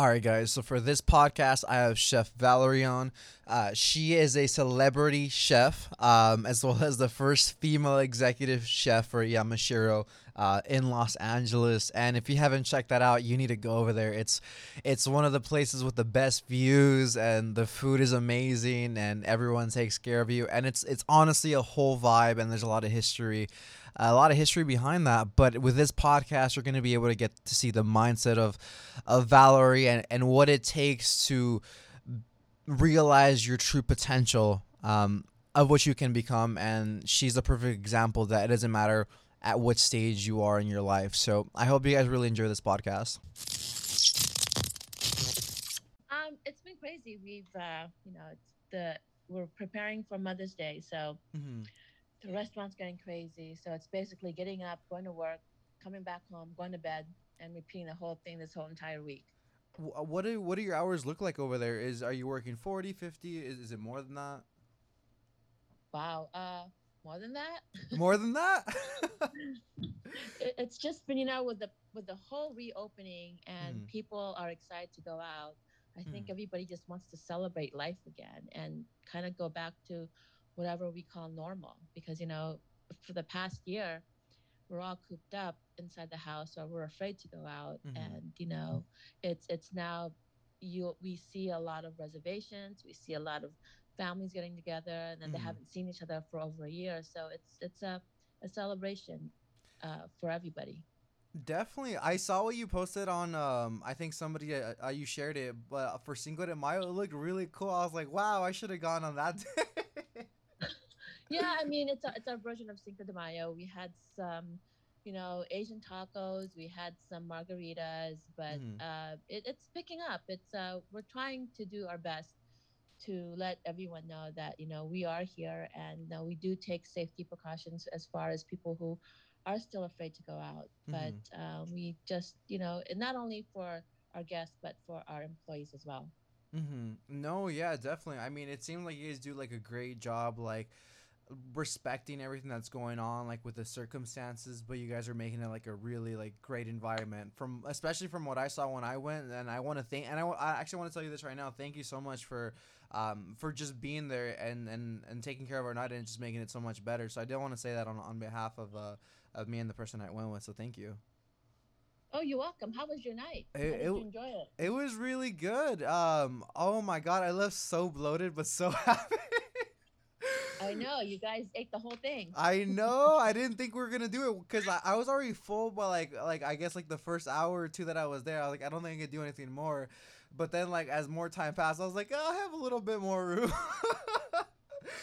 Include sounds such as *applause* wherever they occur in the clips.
All right, guys. So for this podcast, I have Chef Valerie on. Uh, she is a celebrity chef, um, as well as the first female executive chef for Yamashiro uh, in Los Angeles. And if you haven't checked that out, you need to go over there. It's it's one of the places with the best views, and the food is amazing, and everyone takes care of you. And it's it's honestly a whole vibe, and there's a lot of history a lot of history behind that. But with this podcast, you're going to be able to get to see the mindset of of Valerie and, and what it takes to realize your true potential um, of what you can become. And she's a perfect example that it doesn't matter at what stage you are in your life. So I hope you guys really enjoy this podcast. Um, it's been crazy. We've, uh, you know, it's the we're preparing for Mother's Day, so mm-hmm the restaurant's getting crazy. So it's basically getting up, going to work, coming back home, going to bed, and repeating the whole thing this whole entire week. Uh, what do what do your hours look like over there? Is are you working 40, 50? Is, is it more than that? Wow, uh, more than that. more than that. *laughs* *laughs* it, it's just been you know with the with the whole reopening and mm. people are excited to go out. I think mm. everybody just wants to celebrate life again and kind of go back to whatever we call normal because you know for the past year we're all cooped up inside the house or we're afraid to go out mm-hmm. and you know it's it's now you we see a lot of reservations we see a lot of families getting together and then mm-hmm. they haven't seen each other for over a year so it's it's a, a celebration uh, for everybody Definitely, I saw what you posted on. Um, I think somebody uh, uh you shared it, but for Cinco de Mayo, it looked really cool. I was like, wow, I should have gone on that *laughs* day yeah, I mean it's a, it's our version of Cinco de Mayo. We had some, you know, Asian tacos. We had some margaritas, but mm. uh, it, it's picking up. It's uh, we're trying to do our best to let everyone know that you know we are here and uh, we do take safety precautions as far as people who are still afraid to go out. Mm. But uh, we just you know not only for our guests but for our employees as well. Mm-hmm. No, yeah, definitely. I mean, it seems like you guys do like a great job, like respecting everything that's going on like with the circumstances but you guys are making it like a really like great environment from especially from what i saw when i went and i want to thank and I, I actually want to tell you this right now thank you so much for um for just being there and and and taking care of our night and just making it so much better so i did want to say that on on behalf of uh of me and the person i went with so thank you Oh, you're welcome. How was your night? It, you enjoy it? It was really good. Um, oh my god, I left so bloated but so *laughs* happy. I know you guys ate the whole thing. *laughs* I know. I didn't think we were gonna do it because I, I was already full by like like I guess like the first hour or two that I was there. I was like I don't think I could do anything more. But then like as more time passed, I was like oh, I have a little bit more room. *laughs*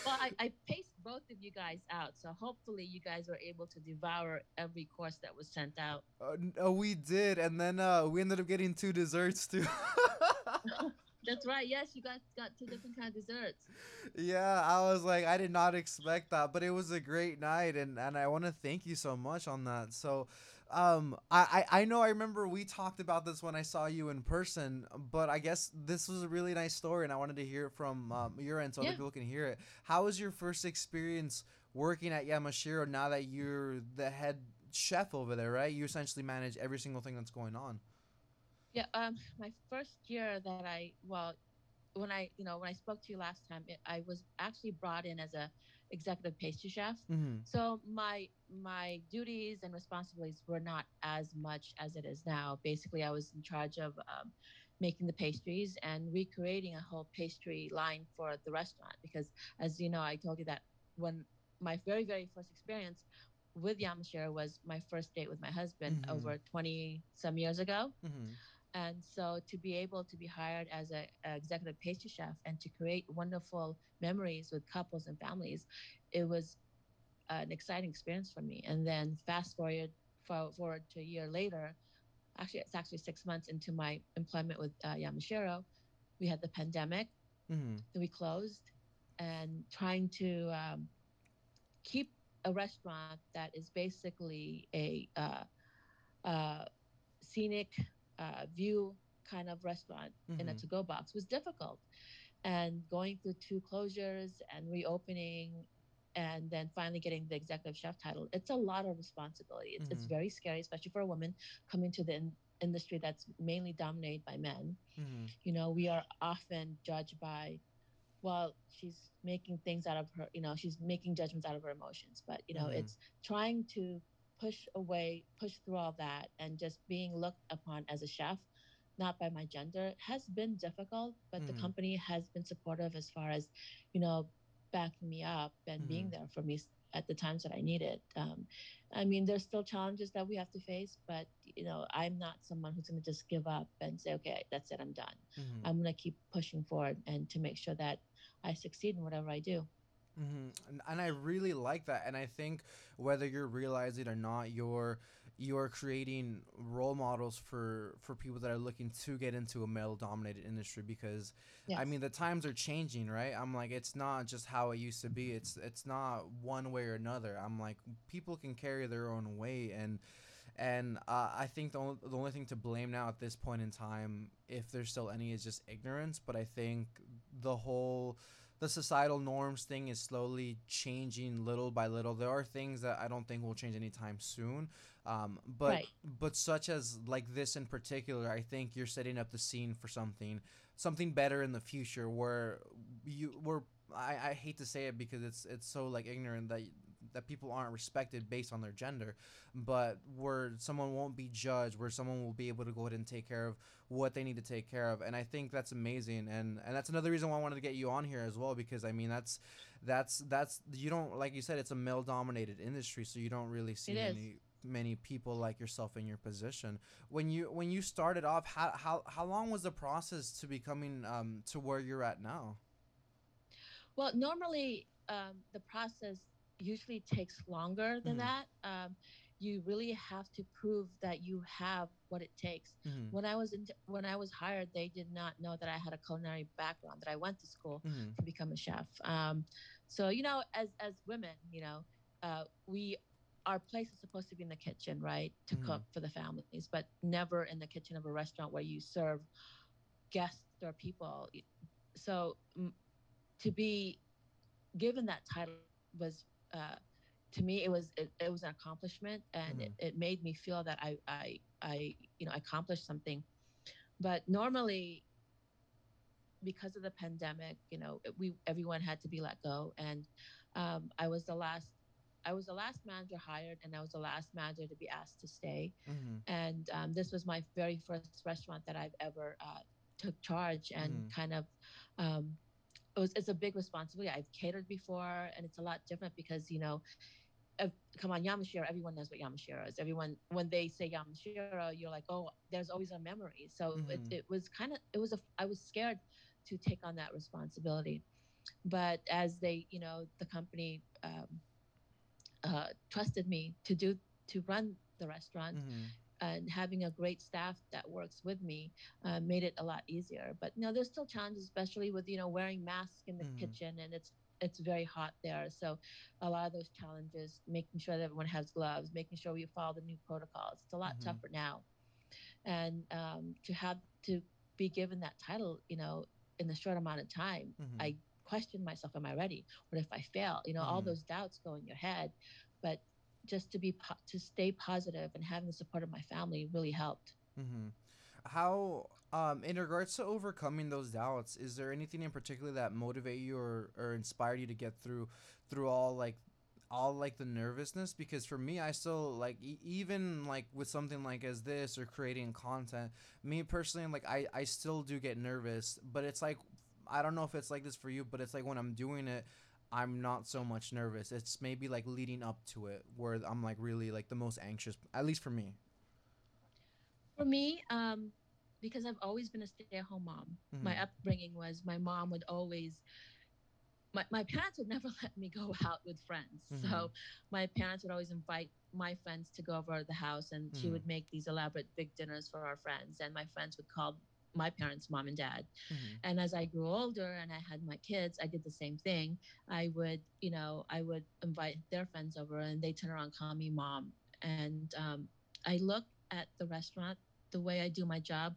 well, I, I paced both of you guys out, so hopefully you guys were able to devour every course that was sent out. Uh, oh, we did, and then uh, we ended up getting two desserts too. *laughs* That's right. Yes, you guys got two different kind of desserts. Yeah, I was like, I did not expect that, but it was a great night, and and I want to thank you so much on that. So, um, I, I I know I remember we talked about this when I saw you in person, but I guess this was a really nice story, and I wanted to hear it from um, your end so yeah. other people can hear it. How was your first experience working at Yamashiro? Now that you're the head chef over there, right? You essentially manage every single thing that's going on. Yeah, um, my first year that I well, when I you know when I spoke to you last time, it, I was actually brought in as a executive pastry chef. Mm-hmm. So my my duties and responsibilities were not as much as it is now. Basically, I was in charge of um, making the pastries and recreating a whole pastry line for the restaurant. Because as you know, I told you that when my very very first experience with Yamashiro was my first date with my husband mm-hmm. over 20 some years ago. Mm-hmm. And so to be able to be hired as an executive pastry chef and to create wonderful memories with couples and families, it was an exciting experience for me. And then fast forward forward to a year later, actually it's actually six months into my employment with uh, Yamashiro, we had the pandemic, mm-hmm. we closed, and trying to um, keep a restaurant that is basically a uh, uh, scenic uh, view kind of restaurant mm-hmm. in a mm-hmm. to-go box was difficult and going through two closures and reopening and then finally getting the executive chef title it's a lot of responsibility it's, mm-hmm. it's very scary especially for a woman coming to the industry that's mainly dominated by men. Mm-hmm. You know, we are often judged by, well, she's making things out of her, you know, she's making judgments out of her emotions. But, you know, mm-hmm. it's trying to push away, push through all that and just being looked upon as a chef, not by my gender, has been difficult. But mm-hmm. the company has been supportive as far as, you know, backing me up and being mm-hmm. there for me at the times that I need it. Um, I mean, there's still challenges that we have to face, but you know, I'm not someone who's going to just give up and say, okay, that's it, I'm done. Mm-hmm. I'm going to keep pushing forward and to make sure that I succeed in whatever I do. Mm-hmm. And, and I really like that. And I think whether you're realizing or not, you're you're creating role models for for people that are looking to get into a male dominated industry because yes. i mean the times are changing right i'm like it's not just how it used to be it's it's not one way or another i'm like people can carry their own weight and and uh, I think the only, the only thing to blame now at this point in time, if there's still any, is just ignorance. But I think the whole the societal norms thing is slowly changing little by little. There are things that I don't think will change anytime soon. Um, but right. but such as like this in particular, I think you're setting up the scene for something something better in the future where you were I, I hate to say it because it's it's so like ignorant that that people aren't respected based on their gender, but where someone won't be judged, where someone will be able to go ahead and take care of what they need to take care of, and I think that's amazing, and and that's another reason why I wanted to get you on here as well because I mean that's that's that's you don't like you said it's a male dominated industry, so you don't really see any many people like yourself in your position. When you when you started off, how how how long was the process to becoming um, to where you're at now? Well, normally um, the process usually takes longer than mm that. Um, you really have to prove that you have what it takes. Mm-hmm. When I was in, when I was hired, they did not know that I had a culinary background, that I went to school mm-hmm. to become a chef. Um, so you know, as as women, you know, uh, we our place is supposed to be in the kitchen, right, to cook for the families, but never in the kitchen of a restaurant where you serve guests or people. So m- to be given that title was, uh, to me, it was it, it was an accomplishment, and mm-hmm. it, it made me feel that I I I you know accomplished something. But normally, because of the pandemic, you know, we everyone had to be let go, and um, I was the last I was the last manager hired, and I was the last manager to be asked to stay. Mm-hmm. And um, this was my very first restaurant that I've ever uh, took charge and mm-hmm. kind of. Um, it was, it's a big responsibility. I've catered before, and it's a lot different because you know, if, come on, Yamashiro. Everyone knows what Yamashiro is. Everyone, when they say Yamashiro, you're like, oh, there's always a memory. So mm-hmm. it, it was kind of, it was a. I was scared to take on that responsibility, but as they, you know, the company um, uh, trusted me to do to run the restaurant. Mm-hmm. And having a great staff that works with me uh, made it a lot easier. But you know, there's still challenges, especially with you know wearing masks in the mm-hmm. kitchen, and it's it's very hot there. So a lot of those challenges, making sure that everyone has gloves, making sure we follow the new protocols. It's a lot mm-hmm. tougher now. And um, to have to be given that title, you know, in a short amount of time, mm-hmm. I question myself am i ready what if i fail you know all those doubts go in your head but just to be po- to stay positive and having the support of my family really helped mm-hmm. how um, in regards to overcoming those doubts is there anything in particular that motivate you or, or inspired you to get through through all like all like the nervousness because for me i still like e- even like with something like as this or creating content me personally like i i still do get nervous but it's like I don't know if it's like this for you, but it's like when I'm doing it, I'm not so much nervous. It's maybe like leading up to it where I'm like really like the most anxious, at least for me. For me, um, because I've always been a stay-at-home mom. Mm-hmm. My upbringing was my mom would always. My, my parents would *laughs* never let me go out with friends. Mm-hmm. So my parents would always invite my friends to go over to the house and mm-hmm. she would make these elaborate big dinners for our friends and my friends would call my parents, mom and dad. Mm-hmm. And as I grew older and I had my kids, I did the same thing. I would, you know, I would invite their friends over and they turn around, call me mom. And um, I look at the restaurant the way I do my job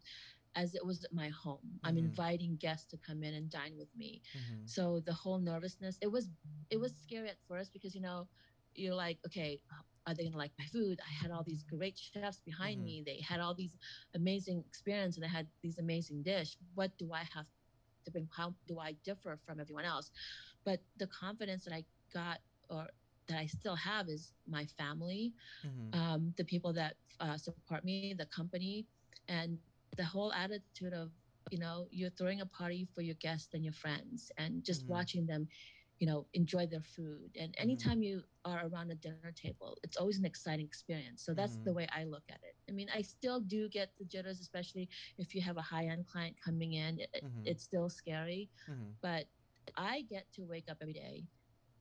as it was my home. Mm-hmm. I'm inviting guests to come in and dine with me. Mm-hmm. So the whole nervousness, it was it was scary at first because you know, you're like, okay, are they gonna like my food? I had all these great chefs behind mm-hmm. me. They had all these amazing experience and they had these amazing dish. What do I have to bring? How do I differ from everyone else? But the confidence that I got or that I still have is my family, mm-hmm. um, the people that uh, support me, the company, and the whole attitude of you know you're throwing a party for your guests and your friends, and just mm-hmm. watching them you know enjoy their food and mm-hmm. anytime mm-hmm. you are around a dinner table it's always an exciting experience so that's mm-hmm. the way i look at it i mean i still do get the jitters especially if you have a high-end client coming in it, mm-hmm. it's still scary mm-hmm. but i get to wake up every day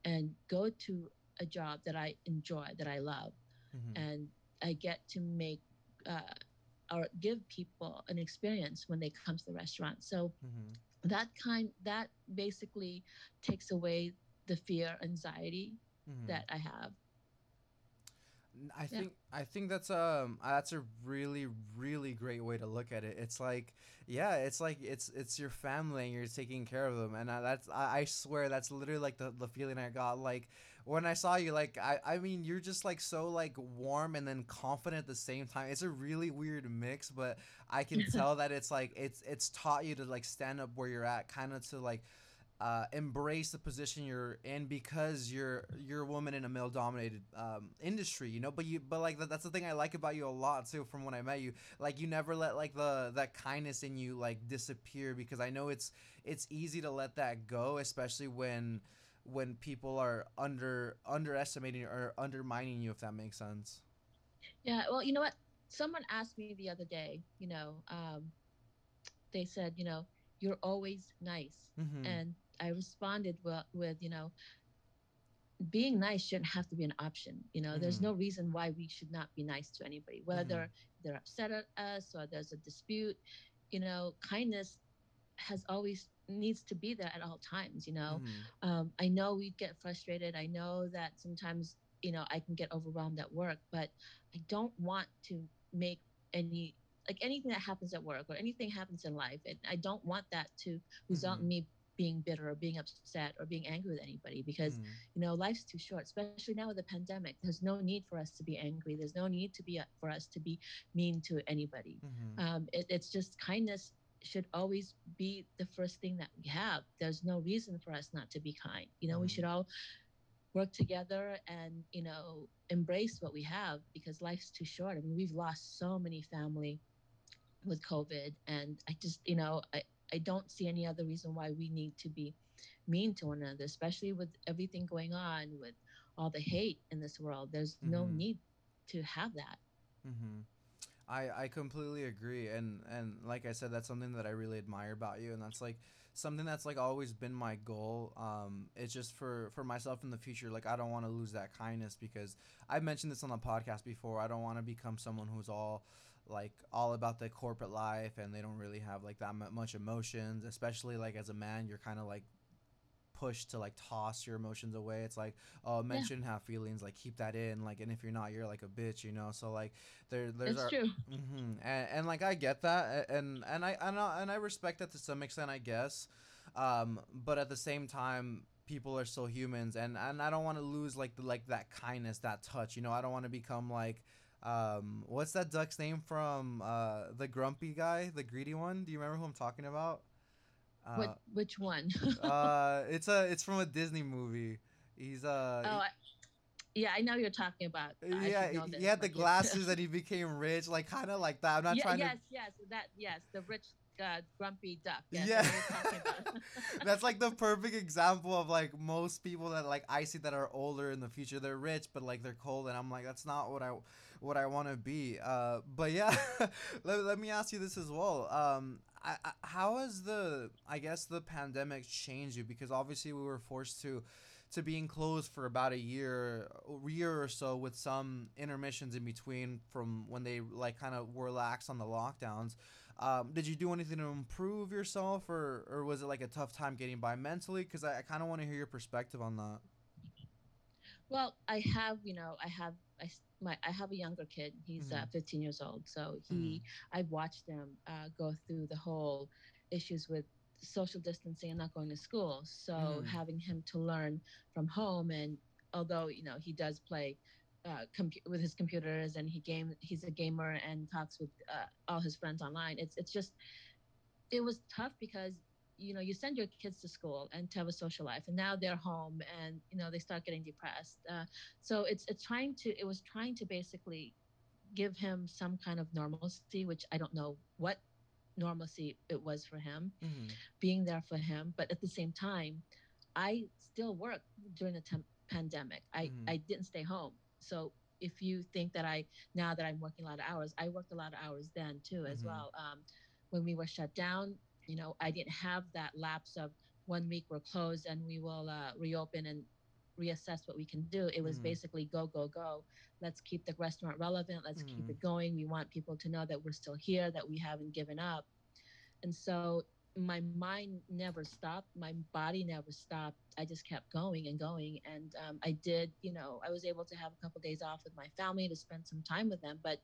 and go to a job that i enjoy that i love mm-hmm. and i get to make uh, or give people an experience when they come to the restaurant so that kind that basically takes away the fear anxiety mm-hmm. that i have I think. I think that's um that's a really really great way to look at it. It's like yeah, it's like it's it's your family and you're taking care of them, and I, that's I, I swear that's literally like the, the feeling I got like when I saw you. Like I I mean you're just like so like warm and then confident at the same time. It's a really weird mix, but I can *laughs* tell that it's like it's it's taught you to like stand up where you're at, kind of to like uh, embrace the position you're in because you're you're a woman in a male dominated um, industry you know? But you but like that, that's the thing i like about you a lot too from when i met you. Like you never let like the that kindness in you like disappear because i know it's it's easy to let that go especially when when people are under underestimating or undermining you if that makes sense. Yeah well you know what? Someone asked me the other day you know um, they said you know you're always nice. Mm-hmm. and I responded with, with, you know, being nice shouldn't have to be an option. You know, mm-hmm. there's no reason why we should not be nice to anybody, whether mm-hmm. they're upset at us or there's a dispute. You know, kindness has always needs to be there at all times. You know, mm-hmm. um, I know we get frustrated. I know that sometimes you know I can get overwhelmed at work, but I don't want to make any like anything that happens at work or anything happens in life, and I don't want that to result in mm-hmm. me being bitter or being upset or being angry with anybody because mm. you know life's too short especially now with the pandemic there's no need for us to be angry there's no need to be uh, for us to be mean to anybody mm-hmm. um, it, it's just kindness should always be the first thing that we have there's no reason for us not to be kind you know mm. we should all work together and you know embrace what we have because life's too short i mean we've lost so many family with covid and i just you know i I don't see any other reason why we need to be mean to one another, especially with everything going on with all the hate in this world. There's mm-hmm. no need to have that. Mm-hmm. I I completely agree, and and like I said, that's something that I really admire about you, and that's like something that's like always been my goal. Um, it's just for for myself in the future. Like I don't want to lose that kindness because I've mentioned this on the podcast before. I don't want to become someone who's all like all about the corporate life and they don't really have like that much emotions especially like as a man you're kind of like pushed to like toss your emotions away. It's like oh men yeah. shouldn't have feelings like keep that in like and if you're not you're like a bitch you know? So like there there's it's our, true. Mm-hmm, and, and like i get that and and i and I, and I respect that to some extent i guess. Um but at the same time people are still humans and and i don't want to lose like the like that kindness that touch you know? I don't want to become like um, what's that duck's name from uh, the grumpy guy, the greedy one? Do you remember who I'm talking about? Uh, what, which one? *laughs* uh, it's a it's from a Disney movie. He's uh. Oh, I, yeah, I know you're talking about. Yeah, he had the glasses and he *laughs* became rich, like kind of like that. I'm not yeah, trying yes, to. Yes, yes, that yes, the rich uh, grumpy duck. Yes, yeah, *laughs* that's like the perfect example of like most people that like I see that are older in the future. They're rich, but like they're cold, and I'm like, that's not what I what I want to be. Uh, but yeah, *laughs* let, let me ask you this as well. Um, I, I, how has the I guess the pandemic changed you? Because obviously we were forced to to being closed for about a year year or so with some intermissions in between from when they like kind of were lax on the lockdowns um, did you do anything to improve yourself or, or was it like a tough time getting by mentally because i, I kind of want to hear your perspective on that well i have you know i have I, my I have a younger kid. He's uh, mm-hmm. uh, 15 years old. So he, mm. I've watched him uh, go through the whole issues with social distancing and not going to school. So mm. having him to learn from home and although you know he does play uh, com- with his computers and he game he's a gamer and talks with uh, all his friends online it's it's just it was tough because you know you send your kids to school and to have a social life and now they're home and you know they start getting depressed uh, so it's it's trying to it was trying to basically give him some kind of normalcy which i don't know what normalcy it was for him mm-hmm. being there for him but at the same time i still worked during the temp- pandemic i mm-hmm. i didn't stay home so if you think that i now that i'm working a lot of hours i worked a lot of hours then too as mm-hmm. well um, when we were shut down you know i didn't have that lapse of one week we're closed and we will uh, reopen and reassess what we can do. It was mm-hmm. basically go go go. Let's keep the restaurant relevant. Let's mm-hmm. keep it going. We want people to know that we're still here that we haven't given up. And so my mind never stopped. My body never stopped. I just kept going and going. And um, i did you know i was able to have a couple of days off with my family to spend some time with them. But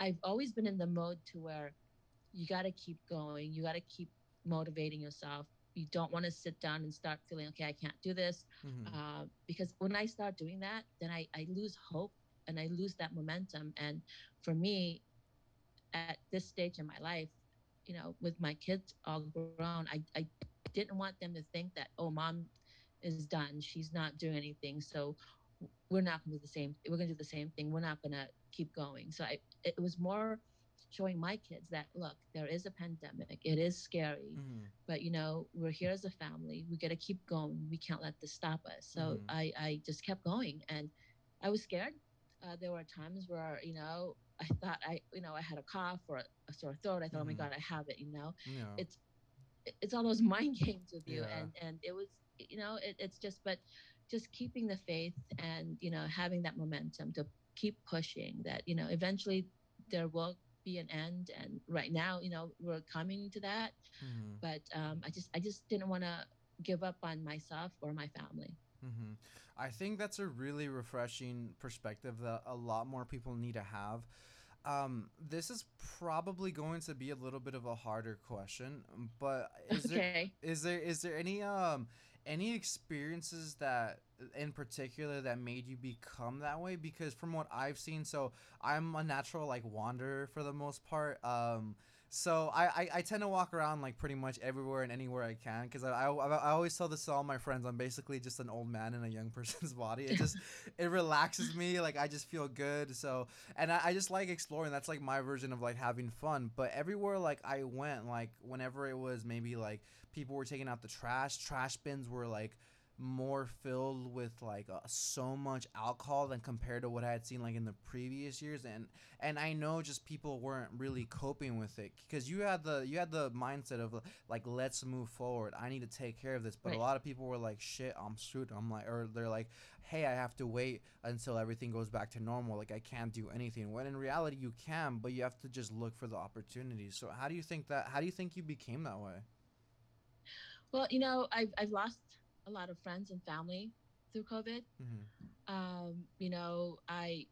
i've always been in the mode to where you got to keep going. You got to keep motivating yourself. You don't want to sit down and start feeling okay i can't do this. Mm-hmm. uh, because when i start doing that then I, I lose hope and i lose that momentum. And for me at this stage in my life you know with my kids all grown i, I didn't want them to think that oh mom is done. She's not doing anything. So we're not going to do the same we're going to do the same thing. We're not going to keep going. So I, it was more showing my kids that look there is a pandemic it is scary mm-hmm. but you know we're here as a family we got to keep going we can't let this stop us so mm-hmm. i i just kept going and i was scared uh, there were times where you know i thought i you know i had a cough or a, sore throat i thought mm-hmm. oh my mm-hmm. god i have it you know yeah. it's it's all those *laughs* mind games with you yeah. and and it was you know it, it's just but just keeping the faith and you know having that momentum to keep pushing that you know eventually there will be an end and right now you know we're coming to that mm-hmm. but um, i just i just didn't want to give up on myself or my family mm-hmm. i think that's a really refreshing perspective that a lot more people need to have um, this is probably going to be a little bit of a harder question but is okay. there is there is there any um any experiences that in particular that made you become that way? Because from what i've seen so i'm a natural like wanderer for the most part. Um so I, I, I tend to walk around like pretty much everywhere and anywhere I can because I, I, I always tell this to all my friends. I'm basically just an old man in a young *laughs* person's body. It just *laughs* it relaxes me like I just feel good. So and I, I just like exploring. That's like my version of like having fun. But everywhere like I went like whenever it was maybe like people were taking out the trash trash bins were like more filled with like uh, so much alcohol than compared to what I had seen like in the previous years and and I know just people weren't really coping with it because you had the you had the mindset of like let's move forward. I need to take care of this. But right. a lot of people were like shit I'm screwed. I'm like or they're like hey I have to wait until everything goes back to normal. Like I can't do anything. When in reality you can but you have to just look for the opportunities. So how do you think that how do you think you became that way? Well you know I've, I've lost a lot of friends and family through COVID. Mm-hmm. Um, you know, I,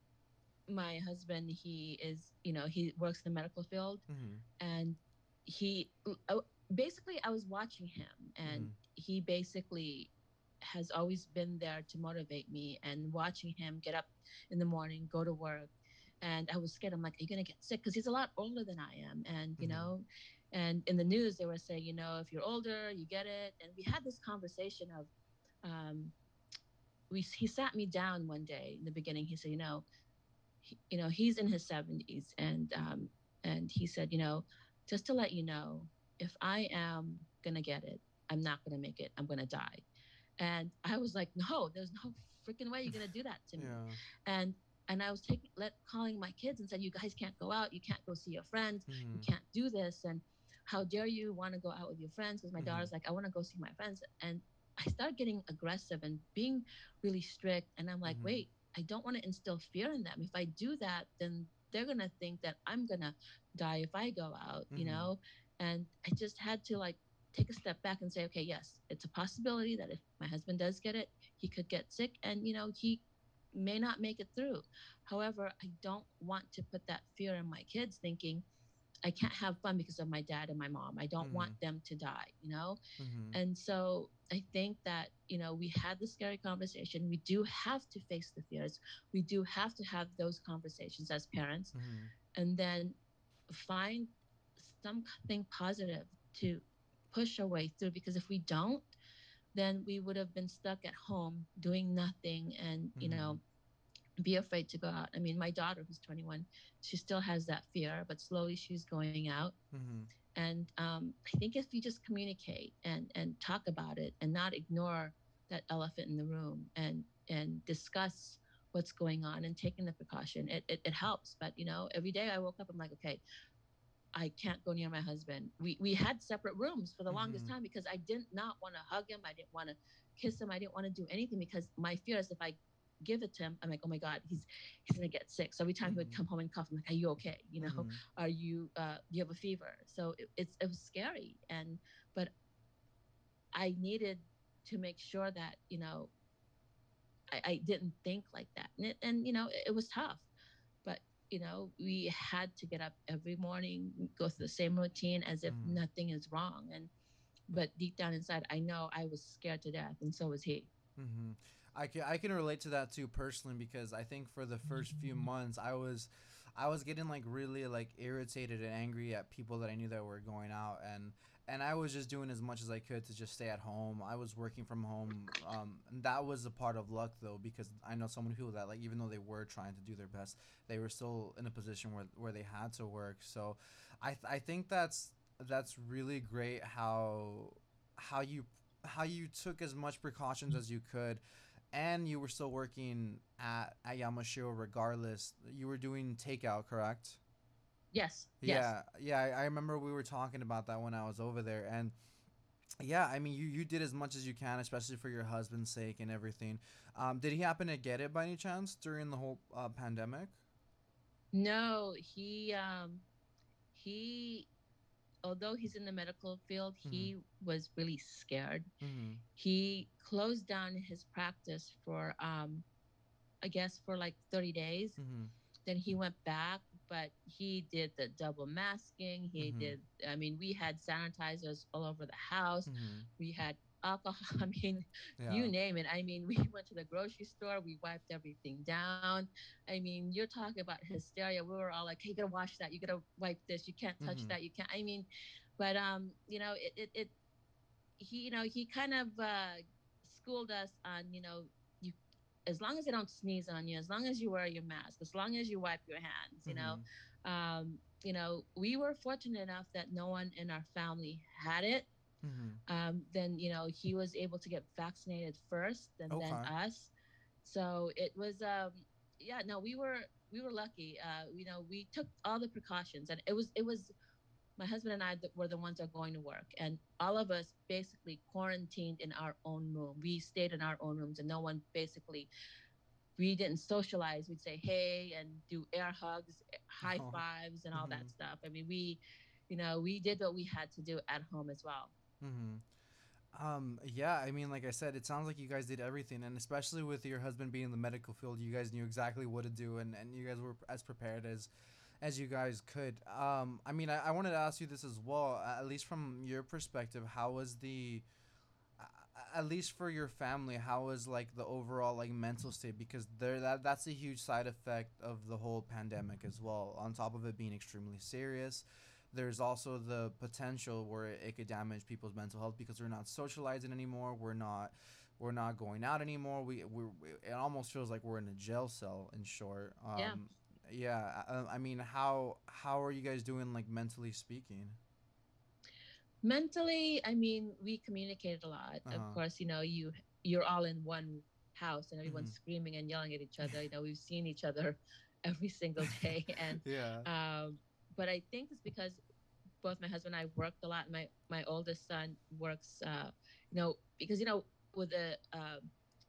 my husband, he is, you know, he works in the medical field, mm-hmm. and he uh, basically, I was watching him, and mm-hmm. he basically has always been there to motivate me, and watching him get up in the morning, go to work. And I was scared. I'm like, are you gonna get sick? Because he's a lot older than I am, and you mm-hmm. know, and in the news, they were saying, you know, if you're older, you get it. And we had this conversation of, um, we, he sat me down one day in the beginning. He said, you know, he, you know, he's in his 70s, and um, and he said, you know, just to let you know, if I am gonna get it, I'm not gonna make it. I'm gonna die. And I was like, no, there's no freaking way you're gonna do that to *laughs* me. Yeah. And and I was taking let calling my kids and said, you guys can't go out, you can't go see your friends, mm-hmm. you can't do this, and how dare you want to go out with your friends? Because my mm-hmm. daughter's like, I want to go see my friends. And I start getting aggressive and being really strict. And I'm like, mm-hmm. wait, I don't want to instill fear in them. If I do that, then they're going to think that I'm going to die if I go out, mm-hmm. you know? And I just had to like take a step back and say, okay, yes, it's a possibility that if my husband does get it, he could get sick and, you know, he may not make it through. However, I don't want to put that fear in my kids thinking, I can't have fun because of my dad and my mom. I don't mm-hmm. want them to die, you know? Mm-hmm. And so I think that, you know, we had the scary conversation. We do have to face the fears. We do have to have those conversations as parents mm-hmm. and then find something positive to push our way through because if we don't, then we would have been stuck at home doing nothing and, you know, mm-hmm be afraid to go out. I mean, my daughter, who's 21, she still has that fear, but slowly she's going out. Mm-hmm. And um, I think if you just communicate and and talk about it and not ignore that elephant in the room and and discuss what's going on and taking the precaution, it, it, it helps. But you know, every day I woke up, I'm like, okay, I can't go near my husband. We we had separate rooms for the mm-hmm. longest time because I did not want to hug him. I didn't want to kiss him. I didn't want to do anything because my fear is if I give it to him, I'm like, oh my God, he's he's gonna get sick. So every time mm-hmm. he would mm-hmm. come home and cough, I'm like, are you okay? You know, mm-hmm. are you uh you have a fever? So it, it's it was scary, and but I needed to make sure that you know I, I didn't think like that, and it, and you know it, it was tough, but you know we had to get up every morning, go through the same routine as if mm-hmm. nothing is wrong, and but deep down inside, I know I was scared to death, and so was he. Mm-hmm. I can I can relate to that too personally because I think for the first few months I was I was getting like really like irritated and angry at people that I knew that were going out and and I was just doing as much as I could to just stay at home. I was working from home. Um, and that was a part of luck though because I know so many people that like even though they were trying to do their best, they were still in a position where where they had to work. So I th- I think that's that's really great how how you how you took as much precautions as you could and you were still working at, at Yamashiro regardless. You were doing takeout, correct? Yes. Yeah. Yes. Yeah. I, I remember we were talking about that when I was over there. And yeah, I mean, you, you did as much as you can, especially for your husband's sake and everything. Um, did he happen to get it by any chance during the whole uh, pandemic? No, he um, he although he's in the medical field, mm-hmm. he was really scared. Mm-hmm. He closed down his practice for, um, I guess, for like 30 days. Mm-hmm. Then he went back, but he did the double masking. He mm-hmm. did, I mean, we had sanitizers all over the house. Mm-hmm. We had alcohol. *laughs* I mean, yeah. you name it. I mean, we went to the grocery store. We wiped everything down. I mean, you're talking about hysteria. We were all like, "Hey, you gotta wash that. You gotta wipe this. You can't touch mm-hmm. that. You can't." I mean, but um, you know, it it, it he you know he kind of uh, schooled us on you know you as long as they don't sneeze on you, as long as you wear your mask, as long as you wipe your hands, you mm-hmm. know. Um, you know, we were fortunate enough that no one in our family had it mm-hmm. um, then you know he was able to get vaccinated first, and okay. then us. So it was, um, yeah, no, we were we were lucky. Uh, you know, we took all the precautions, and it was it was my husband and I were the ones that are going to work, and all of us basically quarantined in our own room. We stayed in our own rooms, and no one basically. We didn't socialize. We'd say hey and do air hugs, high oh. fives, and all mm-hmm. that stuff. I mean, we, you know, we did what we had to do at home as well. Mm-hmm. Um, yeah, I mean, like I said, it sounds like you guys did everything, and especially with your husband being in the medical field, you guys knew exactly what to do, and, and you guys were as prepared as as you guys could. Um, I mean, I, I wanted to ask you this as well, at least from your perspective, how was the at least for your family how was like the overall like mental state because there that that's a huge side effect of the whole pandemic as well on top of it being extremely serious there's also the potential where it could damage people's mental health because we're not socializing anymore. We're not we're not going out anymore. We we it almost feels like we're in a jail cell. In short, um, yeah. Yeah, I, I mean, how how are you guys doing, like mentally speaking? Mentally, I mean, we communicated a lot. Uh-huh. Of course, you know, you you're all in one house and everyone's mm-hmm. screaming and yelling at each other. You know, we've seen each other *laughs* every single day, *laughs* and yeah. Um, but I think it's because both my husband and I worked a lot. My my oldest son works, uh, you know, because you know with a uh,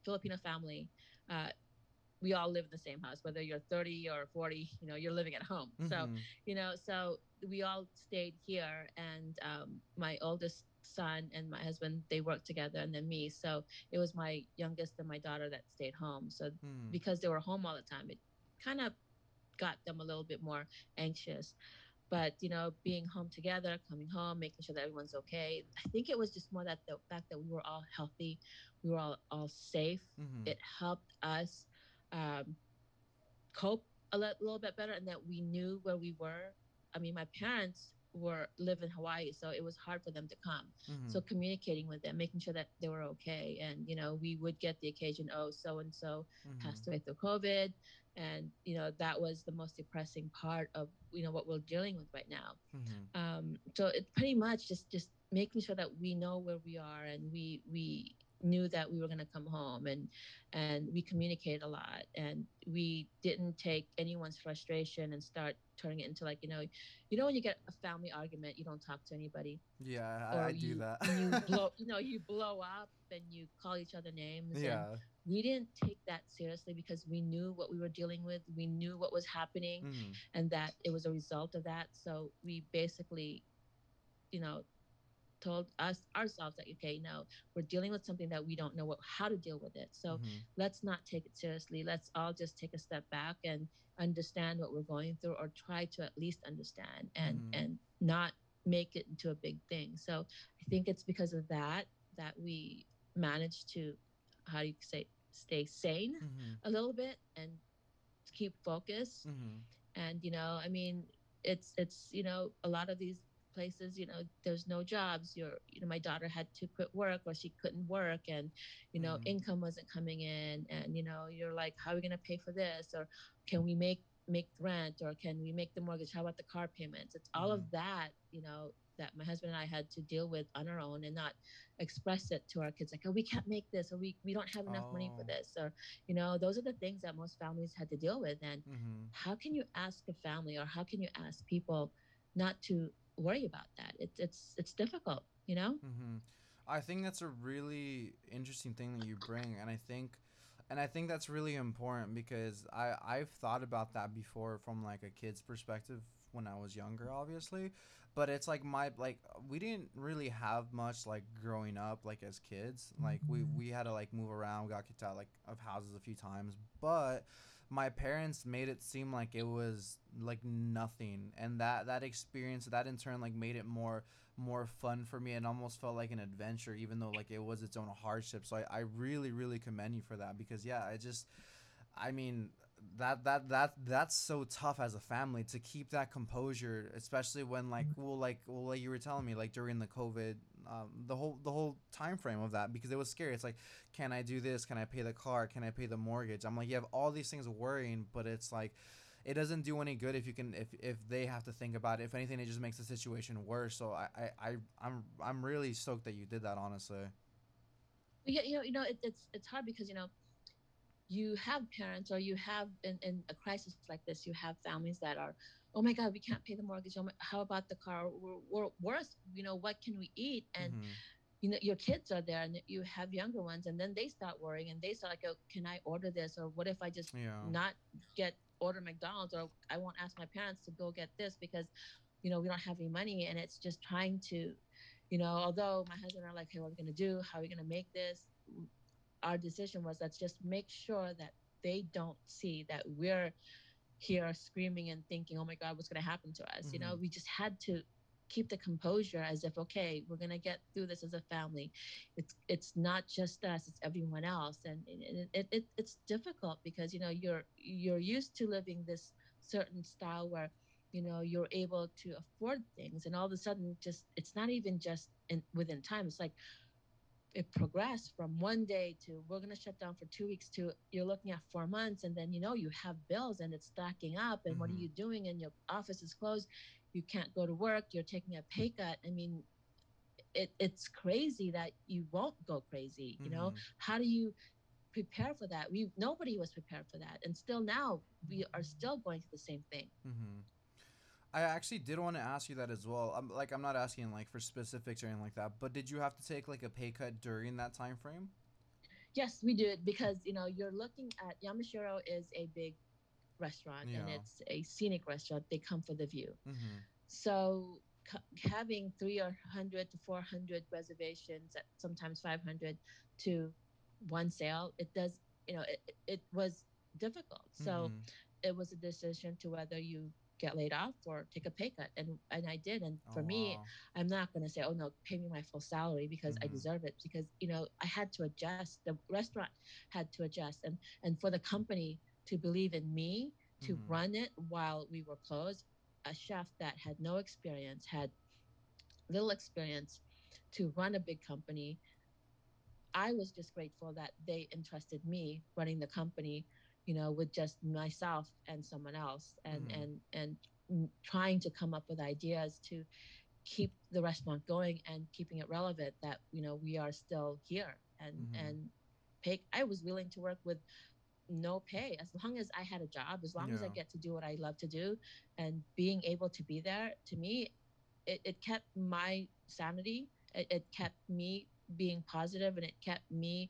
Filipino family, uh, we all live in the same house. Whether you're 30 or 40, you know, you're living at home. Mm-hmm. So you know, so we all stayed here, and um, my oldest son and my husband they worked together and then me so it was my youngest and my daughter that stayed home so mm. because they were home all the time it kind of got them a little bit more anxious but you know being home together coming home making sure that everyone's okay i think it was just more that the fact that we were all healthy we were all, all safe mm-hmm. it helped us um, cope a little bit better and that we knew where we were i mean my parents were live in Hawaii, so it was hard for them to come. Mm-hmm. So communicating with them, making sure that they were okay, and you know, we would get the occasion, oh, so and so passed away through COVID, and you know that was the most depressing part of you know what we're dealing with right now. Mm-hmm. Um, so it's pretty much just just making sure that we know where we are and we we knew that we were going to come home and and we communicated a lot and we didn't take anyone's frustration and start turning it into like you know you know when you get a family argument you don't talk to anybody? Yeah or I, you, do that you blow *laughs* you know you blow up and you call each other names yeah. we didn't take that seriously because we knew what we were dealing with we knew what was happening mm-hmm. and that it was a result of that. So we basically you know told us ourselves that okay no we're dealing with something that we don't know what, how to deal with it so mm-hmm. let's not take it seriously let's all just take a step back and understand what we're going through or try to at least understand and mm-hmm. and not make it into a big thing so i think it's because of that that we managed to how do you say stay sane mm-hmm. a little bit and keep focus mm-hmm. and you know i mean it's it's you know a lot of these places you know there's no jobs your you know my daughter had to quit work or she couldn't work and you know mm. income wasn't coming in and you know you're like how are we going to pay for this or can we make make rent or can we make the mortgage how about the car payments it's all mm. of mm-hmm. that you know that my husband and I had to deal with on our own and not express it to our kids like oh we can't make this or we, we don't have enough oh. money for oh. this or you know those are the things that most families had to deal with and mm-hmm. how can you ask a family or how can you ask people not to worry about that. It's it's it's difficult, you know. Mm-hmm. I think that's a really interesting thing that you bring, and I think, and I think that's really important because I I've thought about that before from like a kid's perspective when I was younger, obviously, but it's like my like we didn't really have much like growing up like as kids. Like we mm-hmm. we had to like move around, got kicked out like of houses a few times, but my parents made it seem like it was like nothing and that that experience that in turn like made it more more fun for me and almost felt like an adventure even though like it was its own hardship so i, I really really commend you for that because yeah i just i mean that that that that's so tough as a family to keep that composure especially when like mm-hmm. well like well like you were telling me like during the covid um, the whole the whole time frame of that because it was scary. It's like can i do this? Can i pay the car? Can i pay the mortgage? I'm like you have all these things worrying but it's like it doesn't do any good if you can if, if they have to think about it. If anything it just makes the situation worse. So i i, I i'm i'm really stoked that you did that honestly. Yeah you know you know it, it's it's hard because you know you have parents or you have in, in a crisis like this you have families that are oh my god we can't pay the mortgage oh my, how about the car? We're, we're worse you know what can we eat? And mm-hmm. you know your kids are there and you have younger ones and then they start worrying and they start like oh, can i order this? Or what if i just yeah. not get order mcdonald's or i won't ask my parents to go get this because you know we don't have any money and it's just trying to you know although my husband are like hey what are we going to do? How are we going to make this? Our decision was let's just make sure that they don't see that we're here screaming and thinking, oh my God, what's going to happen to us? Mm-hmm. You know, mm-hmm. we just had to keep the composure as if okay we're going to get through this as a family it's it's not just us it's everyone else and it, it, it, it's difficult because you know you're you're used to living this certain style where you know you're able to afford things and all of a sudden just it's not even just in within time it's like it progressed from one day to we're going to shut down for two weeks to you're looking at four months and then you know you have bills and it's stacking up and mm-hmm. what are mm-hmm. you doing and your office is closed you can't go to work you're taking a pay cut i mean it, it's crazy that you won't go crazy you mm-hmm. know how do you prepare for that we nobody was prepared for that and still now we are still going through the same thing mm-hmm. I actually did want to ask you that as well. I'm like I'm not asking like for specifics or anything like that, but did you have to take like a pay cut during that time frame? Yes, we did because you know you're looking at Yamashiro is a big restaurant yeah. and it's a scenic restaurant. They come for the view. Mm-hmm. So having 300 to 400 reservations, at sometimes 500 to one sale, it does you know it, it was difficult. So mm-hmm. it was a decision to whether you get laid off or take a pay cut and and I did and for oh, me wow. I'm not going to say oh no pay me my full salary because mm-hmm. I deserve it because you know I had to adjust the restaurant had to adjust and and for the company to believe in me to mm-hmm. run it while we were closed a chef that had no experience had little experience to run a big company I was just grateful that they entrusted me running the company you know with just myself and someone else and mm-hmm. and and trying to come up with ideas to keep the restaurant going and keeping it relevant that you know we are still here and mm-hmm. and pay i was willing to work with no pay as long as i had a job as long yeah. as i get to do what i love to do and being able to be there to me it, it kept my sanity it, it kept me being positive and it kept me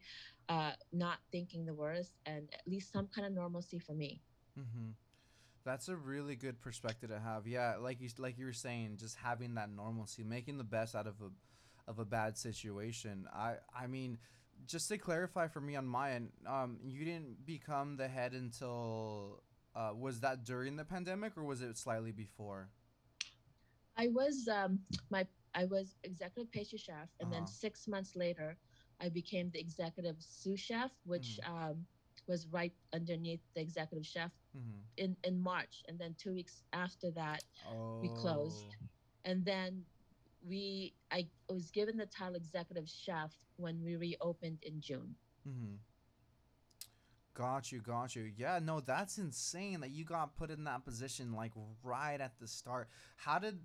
uh, not thinking the worst and at least some kind of normalcy for me. Mm-hmm. That's a really good perspective to have. Yeah, like you like you were saying, just having that normalcy, making the best out of a of a bad situation. I I mean, just to clarify for me on my end, um, you didn't become the head until uh, was that during the pandemic or was it slightly before? I was um my I was executive pastry chef, and uh-huh. then six months later, I became the executive sous chef, which mm. um, was right underneath the executive chef mm-hmm. in in March, and then two weeks after that, oh. we closed, oh. and then we I was given the title executive chef when we reopened in June. Mm-hmm. Got you, got you. Yeah, no, that's insane that you got put in that position like right at the start. How did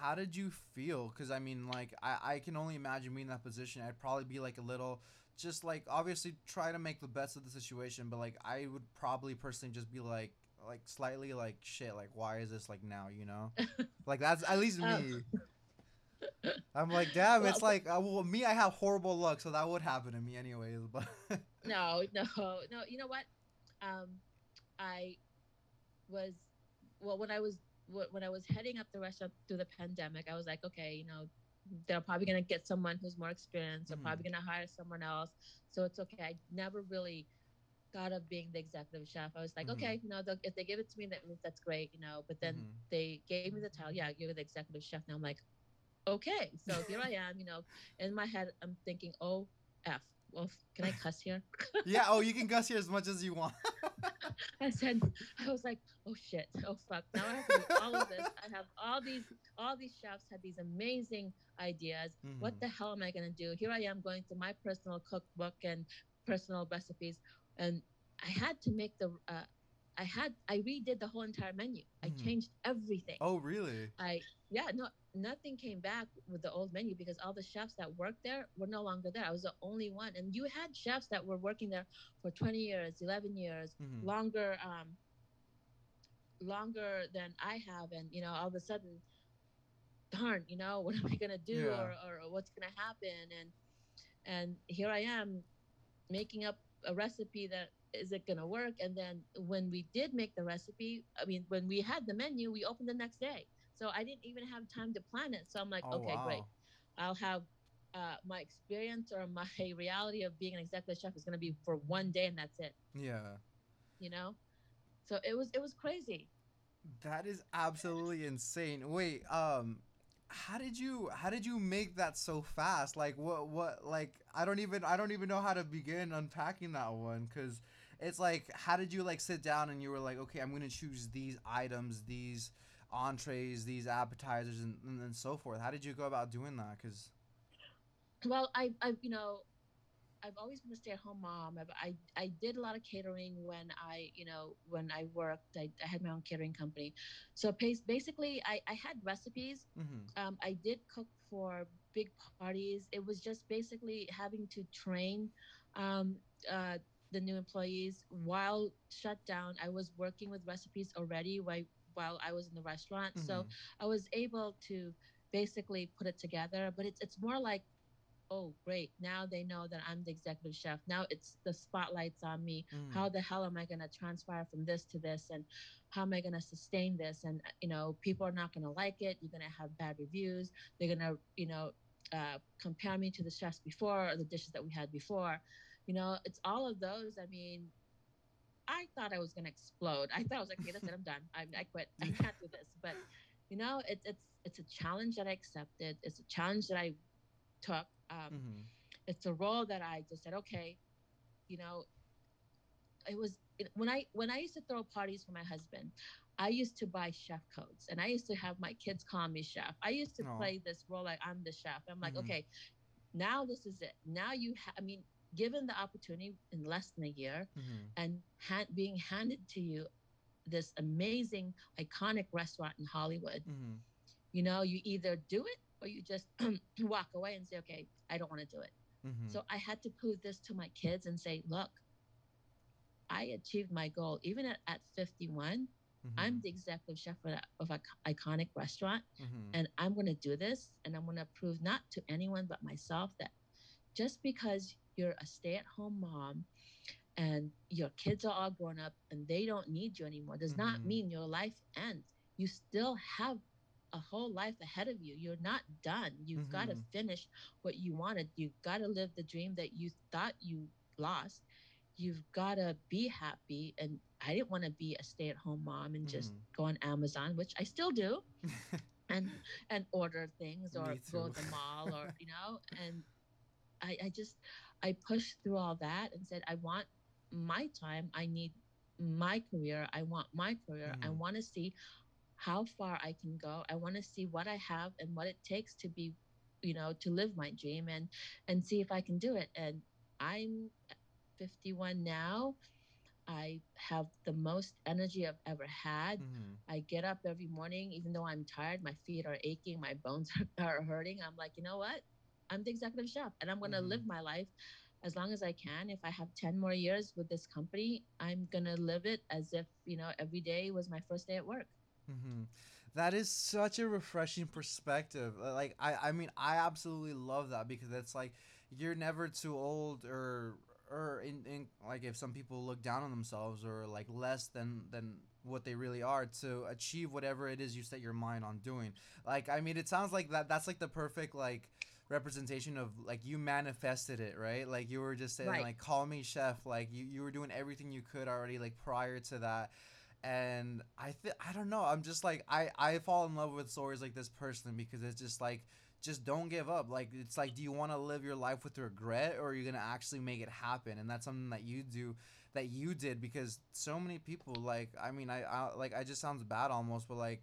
how did you feel? Because I mean, like, I, I can only imagine being in that position. I'd probably be like a little, just like, obviously try to make the best of the situation, but like, I would probably personally just be like, like slightly like shit. Like, why is this like now? You know, *laughs* like that's at least me. Um. I'm like, damn, well, it's like, uh, well, me, I have horrible luck, so that would happen to me anyways. *laughs* But no, no, no. You know what? Um, I was well when I was when I was heading up the restaurant through the pandemic, I was like, okay, you know, they're probably gonna get someone who's more experienced. They're mm-hmm. probably gonna hire someone else, so it's okay. I never really thought of being the executive chef. I was like, mm-hmm. okay, you know, if they give it to me, that that's great, you know. But then mm-hmm. they gave me the title. Yeah, you're the executive chef. Now I'm like, okay, so here I am. You know, *laughs* in my head, I'm thinking, oh, f well, can I cuss here? *laughs* yeah. Oh, you can cuss here as much as you want. *laughs* I said, I was like, oh shit, oh fuck. Now I have to do all of this. I have all these, all these chefs had these amazing ideas. Mm-hmm. What the hell am I gonna do? Here I am going through my personal cookbook and personal recipes, and I had to make the. Uh, I had I redid the whole entire menu. I changed everything. Oh, really? I yeah, no nothing came back with the old menu because all the chefs that worked there were no longer there. I was the only one, and you had chefs that were working there for 20 years, 11 years, mm-hmm. longer, um, longer than I have, and you know, all of a sudden, darn, you know, *laughs* what am I gonna do, yeah. or, or, or what's gonna happen, and and here I am, making up a recipe that is it gonna work, and then when we did make the recipe, I mean, when we had the menu, we opened the next day so I didn't even have time to plan it. So I'm like, oh, okay, wow. great. I'll have uh, my experience or my *laughs* reality of being an executive chef is going to be for one day and that's it. Yeah. You know? So it was it was crazy. That is absolutely insane. Wait, um how did you how did you make that so fast? Like what what like I don't even I don't even know how to begin unpacking that one cuz it's like how did you like sit down and you were like, "Okay, I'm going to choose these items, these entrees, these appetizers, and, and, and so forth. How did you go about doing that? Because, well, I, I, you know, I've always been a stay-at-home mom. I, I, I did a lot of catering when I, you know, when I worked. I, I had my own catering company, so basically, I, I had recipes. Mm-hmm. Um, I did cook for big parties. It was just basically having to train um, uh, the new employees while shut down. I was working with recipes already while while I was in the restaurant. Mm-hmm. So I was able to basically put it together. But it's it's more like, oh great, now they know that I'm the executive chef. Now it's the spotlight's on me. Mm. How the hell am I gonna transfer from this to this and how am I gonna sustain this? And you know, people are not gonna like it. You're gonna have bad reviews. They're gonna, you know, uh, compare me to the chefs before or the dishes that we had before. You know, it's all of those. I mean, I thought I was gonna explode. I thought I was like, okay, that's it, I'm done. I, I quit. I can't do this. But you know, it's it's it's a challenge that I accepted. It's a challenge that I took. Um, mm-hmm. It's a role that I just said, okay, you know, it was it, when I when I used to throw parties for my husband. I used to buy chef coats and I used to have my kids call me chef. I used to Aww. play this role like I'm the chef. I'm like, mm-hmm. okay, now this is it. Now you, ha- I mean, given the opportunity in less than a year mm-hmm. and ha- being handed to you this amazing iconic restaurant in hollywood mm-hmm. you know you either do it or you just *clears throat* walk away and say okay i don't want to do it mm-hmm. so i had to prove this to my kids and say look i achieved my goal even at, at 51 I'm mm-hmm. the executive chef of, of an iconic restaurant, mm-hmm. and I'm going to do this, and I'm going to prove not to anyone but myself that just because you're a stay-at-home mom and your kids are all grown up and they don't need you anymore does mm-hmm. not mean your life ends. You still have a whole life ahead of you. You're not done. You've mm-hmm. got to finish what you wanted. You've got to live the dream that you thought you lost. You've got to be happy. And i didn't want to be a stay-at-home mom and just mm-hmm. go on amazon which i still do *laughs* and and order things or go to the mall or you know and I, I just I pushed through all that and said, I want my time. I need my career. I want my career. Mm. I want to see how far I can go. I want to see what I have and what it takes to be, you know, to live my dream and and see if I can do it. And I'm 51 now. I have the most energy I've ever had. Mm-hmm. I get up every morning, even though I'm tired, my feet are aching, my bones *laughs* are, are hurting. I'm like, you know what? I'm the executive chef and I'm going to mm-hmm. live my life as long as I can. If I have 10 more years with this company, I'm going to live it as if, you know, every day was my first day at work. Mm-hmm. That is such a refreshing perspective. Uh, like, I, I mean, I absolutely love that because it's like you're never too old or, or in, in like if some people look down on themselves or like less than, than what they really are to achieve whatever it is you set your mind on doing. Like, I mean, it sounds like that, that's like the perfect, like, representation of like you manifested it right? Like you were just saying right. like call me chef like you, you were doing everything you could already like prior to that. And i think i don't know i'm just like i i fall in love with stories like this personally because it's just like just don't give up. Like it's like do you want to live your life with regret or are you gonna actually make it happen? And that's something that you do that you did because so many people like i mean i, I like i just sounds bad almost but like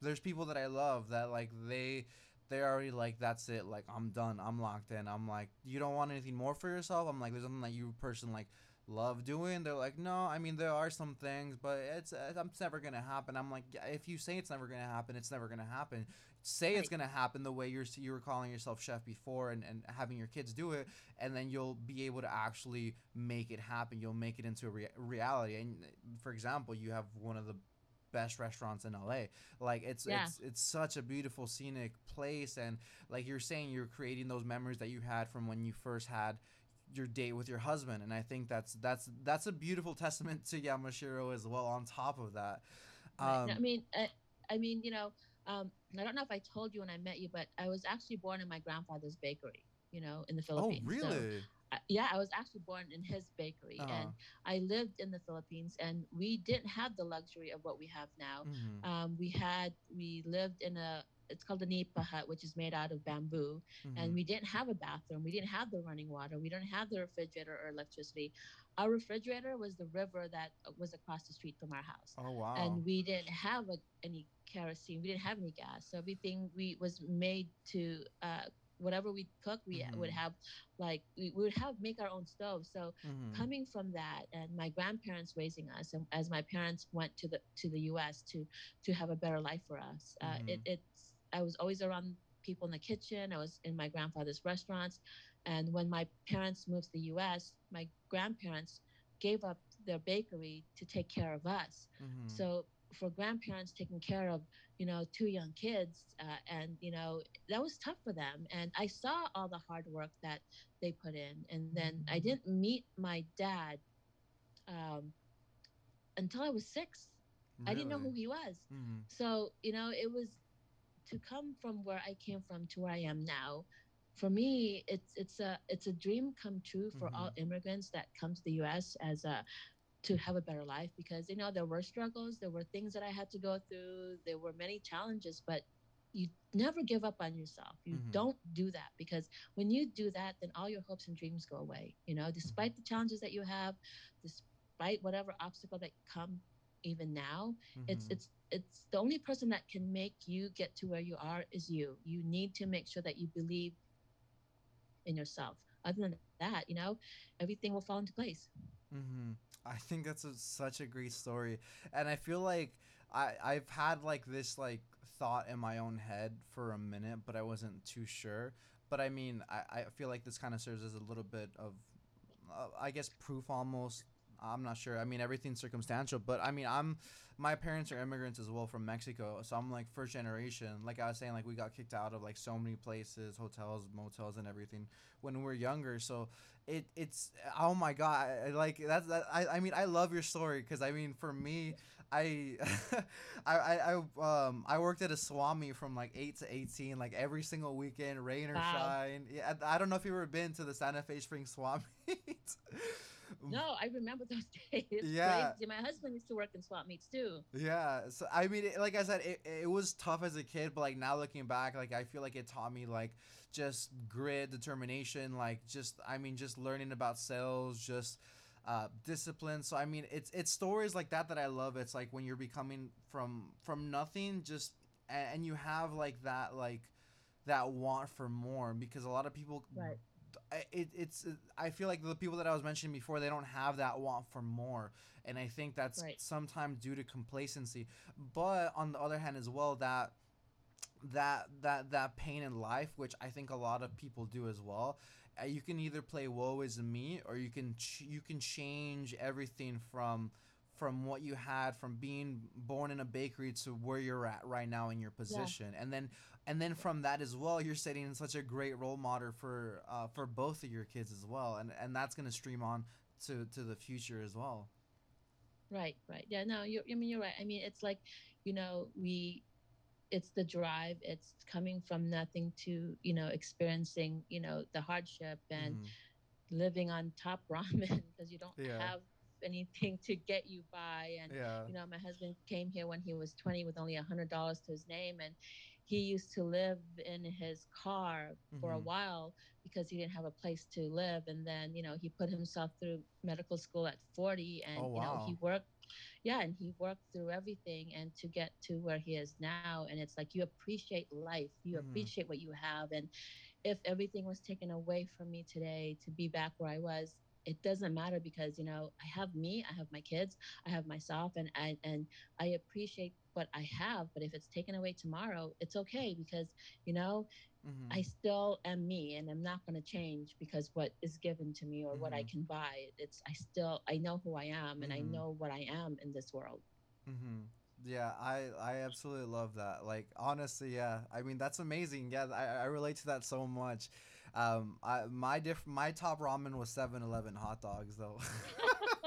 there's people that i love that like they they're already like, that's it. Like, I'm done. I'm locked in. I'm like, you don't want anything more for yourself? I'm like, there's something that you person like love doing. They're like, no, I mean, there are some things, but it's, uh, it's never going to happen. I'm like, if you say it's never going to happen, it's never going to happen. Say right. it's going to happen the way you're, you were calling yourself chef before and, and having your kids do it. And then you'll be able to actually make it happen. You'll make it into a rea- reality. And for example, you have one of the best restaurants in LA. Like it's yeah. it's it's such a beautiful scenic place and like you're saying you're creating those memories that you had from when you first had your date with your husband and I think that's that's that's a beautiful testament to Yamashiro as well on top of that. Um, I mean I, I mean, you know, um, I don't know if I told you when I met you, but I was actually born in my grandfather's bakery, you know, in the oh, Philippines. Oh, really? So, yeah, I was actually born in his bakery, uh-huh. and I lived in the Philippines, and we didn't have the luxury of what we have now. Mm-hmm. Um, we had we lived in a it's called a nipa hut, which is made out of bamboo, mm-hmm. and we didn't have a bathroom. We didn't have the running water. We didn't have the refrigerator or electricity. Our refrigerator was the river that was across the street from our house. Oh wow! And we didn't have a, any kerosene. We didn't have any gas. So everything we was made to uh, whatever we cook, we mm-hmm. would have like we, we, would have make our own stove. So mm-hmm. coming from that, and my grandparents raising us, and as my parents went to the to the U.S. to to have a better life for us, uh, mm-hmm. it's I was always around people in the kitchen. I was in my grandfather's restaurants, and when my parents moved to the U.S., my grandparents gave up their bakery to take care of us. Mm-hmm. So for grandparents taking care of you know two young kids uh, and you know that was tough for them and i saw all the hard work that they put in and then i mm-hmm. didn't meet my dad um, until i was six really? i didn't know who he was mm-hmm. so you know it was to come from where i came from to where i am now for me it's it's a it's a dream come true for mm-hmm. all immigrants that come to the us as a to have a better life because you know there were struggles there were things that i had to go through there were many challenges but you never give up on yourself. You mm-hmm. don't do that because when you do that then all your hopes and dreams go away you know despite the challenges that you have despite whatever obstacle that come even now mm-hmm. it's it's it's the only person that can make you get to where you are is you. You need to make sure that you believe in yourself. Other than that you know everything will fall into place mm-hmm. i think that's a, such a great story and i feel like i i've had like this like thought in my own head for a minute but i wasn't too sure but i mean i, I feel like this kind of serves as a little bit of uh, i guess proof almost I'm not sure. I mean, everything's circumstantial, but I mean, I'm my parents are immigrants as well from Mexico, so I'm like first generation. Like I was saying, like we got kicked out of like so many places, hotels, motels, and everything when we were younger. So it it's oh my god, like that's that. I I mean, I love your story because I mean, for me, *laughs* I, I, I, um, I worked at a swap meet from like eight to eighteen, like every single weekend, rain or wow. shine. Yeah, I, I don't know if you've ever been to the Santa Fe Springs swap meet. *laughs* no, *laughs* I remember those *laughs* days. Yeah, crazy. my husband used to work in swap meets too. Yeah, so I mean, it, like I said, it, it was tough as a kid, but like now looking back, like I feel like it taught me like just grit, determination, like just I mean, just learning about sales, just uh, discipline. So I mean, it's it's stories like that that I love. It's like when you're becoming from from nothing, just and, and you have like that like that want for more because a lot of people right. It, it's i feel like the people that i was mentioning before they don't have that want for more and i think that's right. sometimes due to complacency but on the other hand as well that that that that pain in life which i think a lot of people do as well uh, you can either play woe is me or you can ch- you can change everything from from what you had from being born in a bakery to where you're at right now in your position yeah. and then and then from that as well you're setting such a great role model for uh, for both of your kids as well. And and that's going to stream on to to the future as well. Right right. Yeah no you i mean you're right. I mean it's like you know we it's the drive. It's coming from nothing to you know experiencing you know the hardship and mm. living on top *laughs* ramen because you don't yeah. have anything to get you by. And yeah. you know my husband came here when he was 20 with only a hundred dollars to his name. And he used to live in his car for mm-hmm. a while because he didn't have a place to live and then you know he put himself through medical school at 40 and oh, wow. you know he worked yeah and he worked through everything and to get to where he is now and it's like you appreciate life you mm-hmm. appreciate what you have and if everything was taken away from me today to be back where i was it doesn't matter because you know i have me i have my kids i have myself and I, and i appreciate what i have but if it's taken away tomorrow it's okay because you know mm-hmm. i still am me and i'm not going to change because what is given to me or mm-hmm. what i mm-hmm. can buy it's i still i know who i am and mm-hmm. i know what i am in this world mm-hmm. Yeah, I I absolutely love that. Like honestly, yeah. I mean, that's amazing. Yeah, I, I relate to that so much. Um, I, my diff my top ramen was 7-Eleven hot dogs though. *laughs*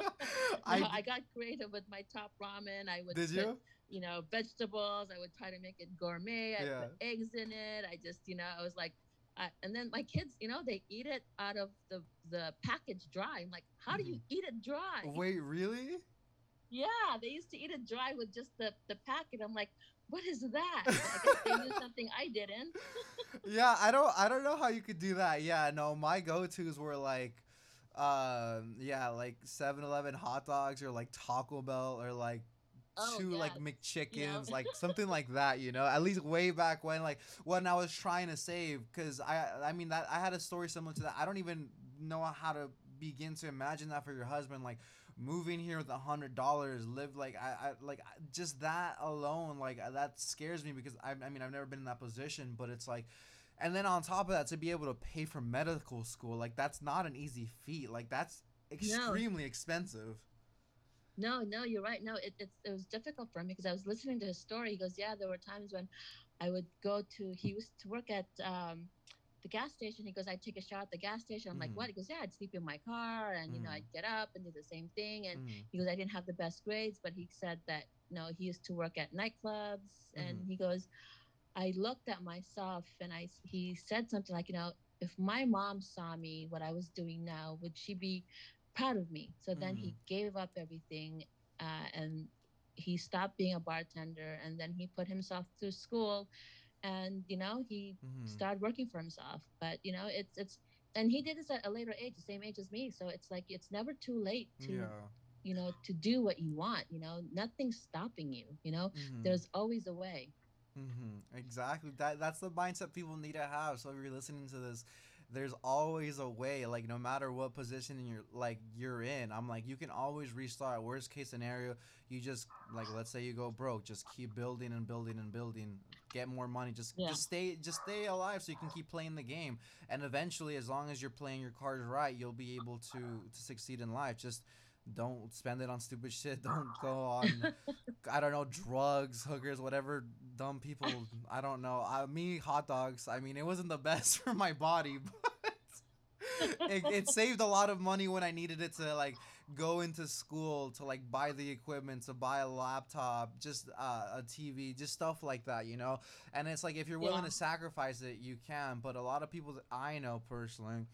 *laughs* I, I got creative with my top ramen. I would did put, you? You know, vegetables. I would try to make it gourmet. I yeah. put eggs in it. I just, you know, I was like, I, and then my kids, you know, they eat it out of the the package dry. I'm like, how do you mm-hmm. eat it dry? Wait, really? Yeah, they used to eat it dry with just the the packet. I'm like, what is that? I guess they knew *laughs* something I didn't. yeah, I don't I don't know how you could do that. Yeah, no, my go tos were like um yeah, like 7-Eleven hot dogs or like Taco Bell or like oh, two like McChickens, yeah. like *laughs* something like that, you know. At least way back when, like when I was trying to save, because I, I mean that I had a story similar to that. I don't even know how to begin to imagine that for your husband, like moving here with a hundred dollars, live like I, I like just that alone, like uh, that scares me because I, I mean I've never been in that position, but it's like, and then on top of that, to be able to pay for medical school, like that's not an easy feat. Like that's extremely no. expensive. No, no, you're right. No, it, it, it was difficult for me because I was listening to his story. He goes, yeah, there were times when I would go to, he used to work at um, the gas station. He goes, I'd take a shower at the gas station. I'm mm. like, what? He goes, yeah, I'd sleep in my car and, mm. you know, I'd mm. get up and do the same thing. And mm. he goes, I didn't have the best grades, but he said that, you know, he used to work at nightclubs. And mm-hmm. he goes, I looked at myself and I, he said something like, you know, if my mom saw me, what I was doing now, would she be proud of me. So then mm. he gave up everything uh, and he stopped being a bartender and then he put himself through school and you know he mm-hmm. started working for himself but you know it's it's and he did this at a later age the same age as me so it's like it's never too late to yeah. you know to do what you want you know nothing's stopping you you know mm-hmm. there's always a way mm-hmm. exactly that that's the mindset people need to have so if you're listening to this there's always a way like no matter what position you're like you're in i'm like you can always restart. Worst case scenario you just like let's say you go broke just keep building and building and building. Get more money. Just yeah. just stay just stay alive so you can keep playing the game. And eventually as long as you're playing your cards right you'll be able to to succeed in life. Just don't spend it on stupid *laughs* shit. Don't go on, *laughs* I don't know, drugs, hookers, whatever dumb people. I don't know. I, me, hot dogs. I mean, it wasn't the best *laughs* for my body, but it, it saved a lot of money when I needed it to like go into school to like buy the equipment to buy a laptop just uh, a tv just stuff like that you know and it's like if you're willing yeah. to sacrifice it you can but a lot of people that i know personally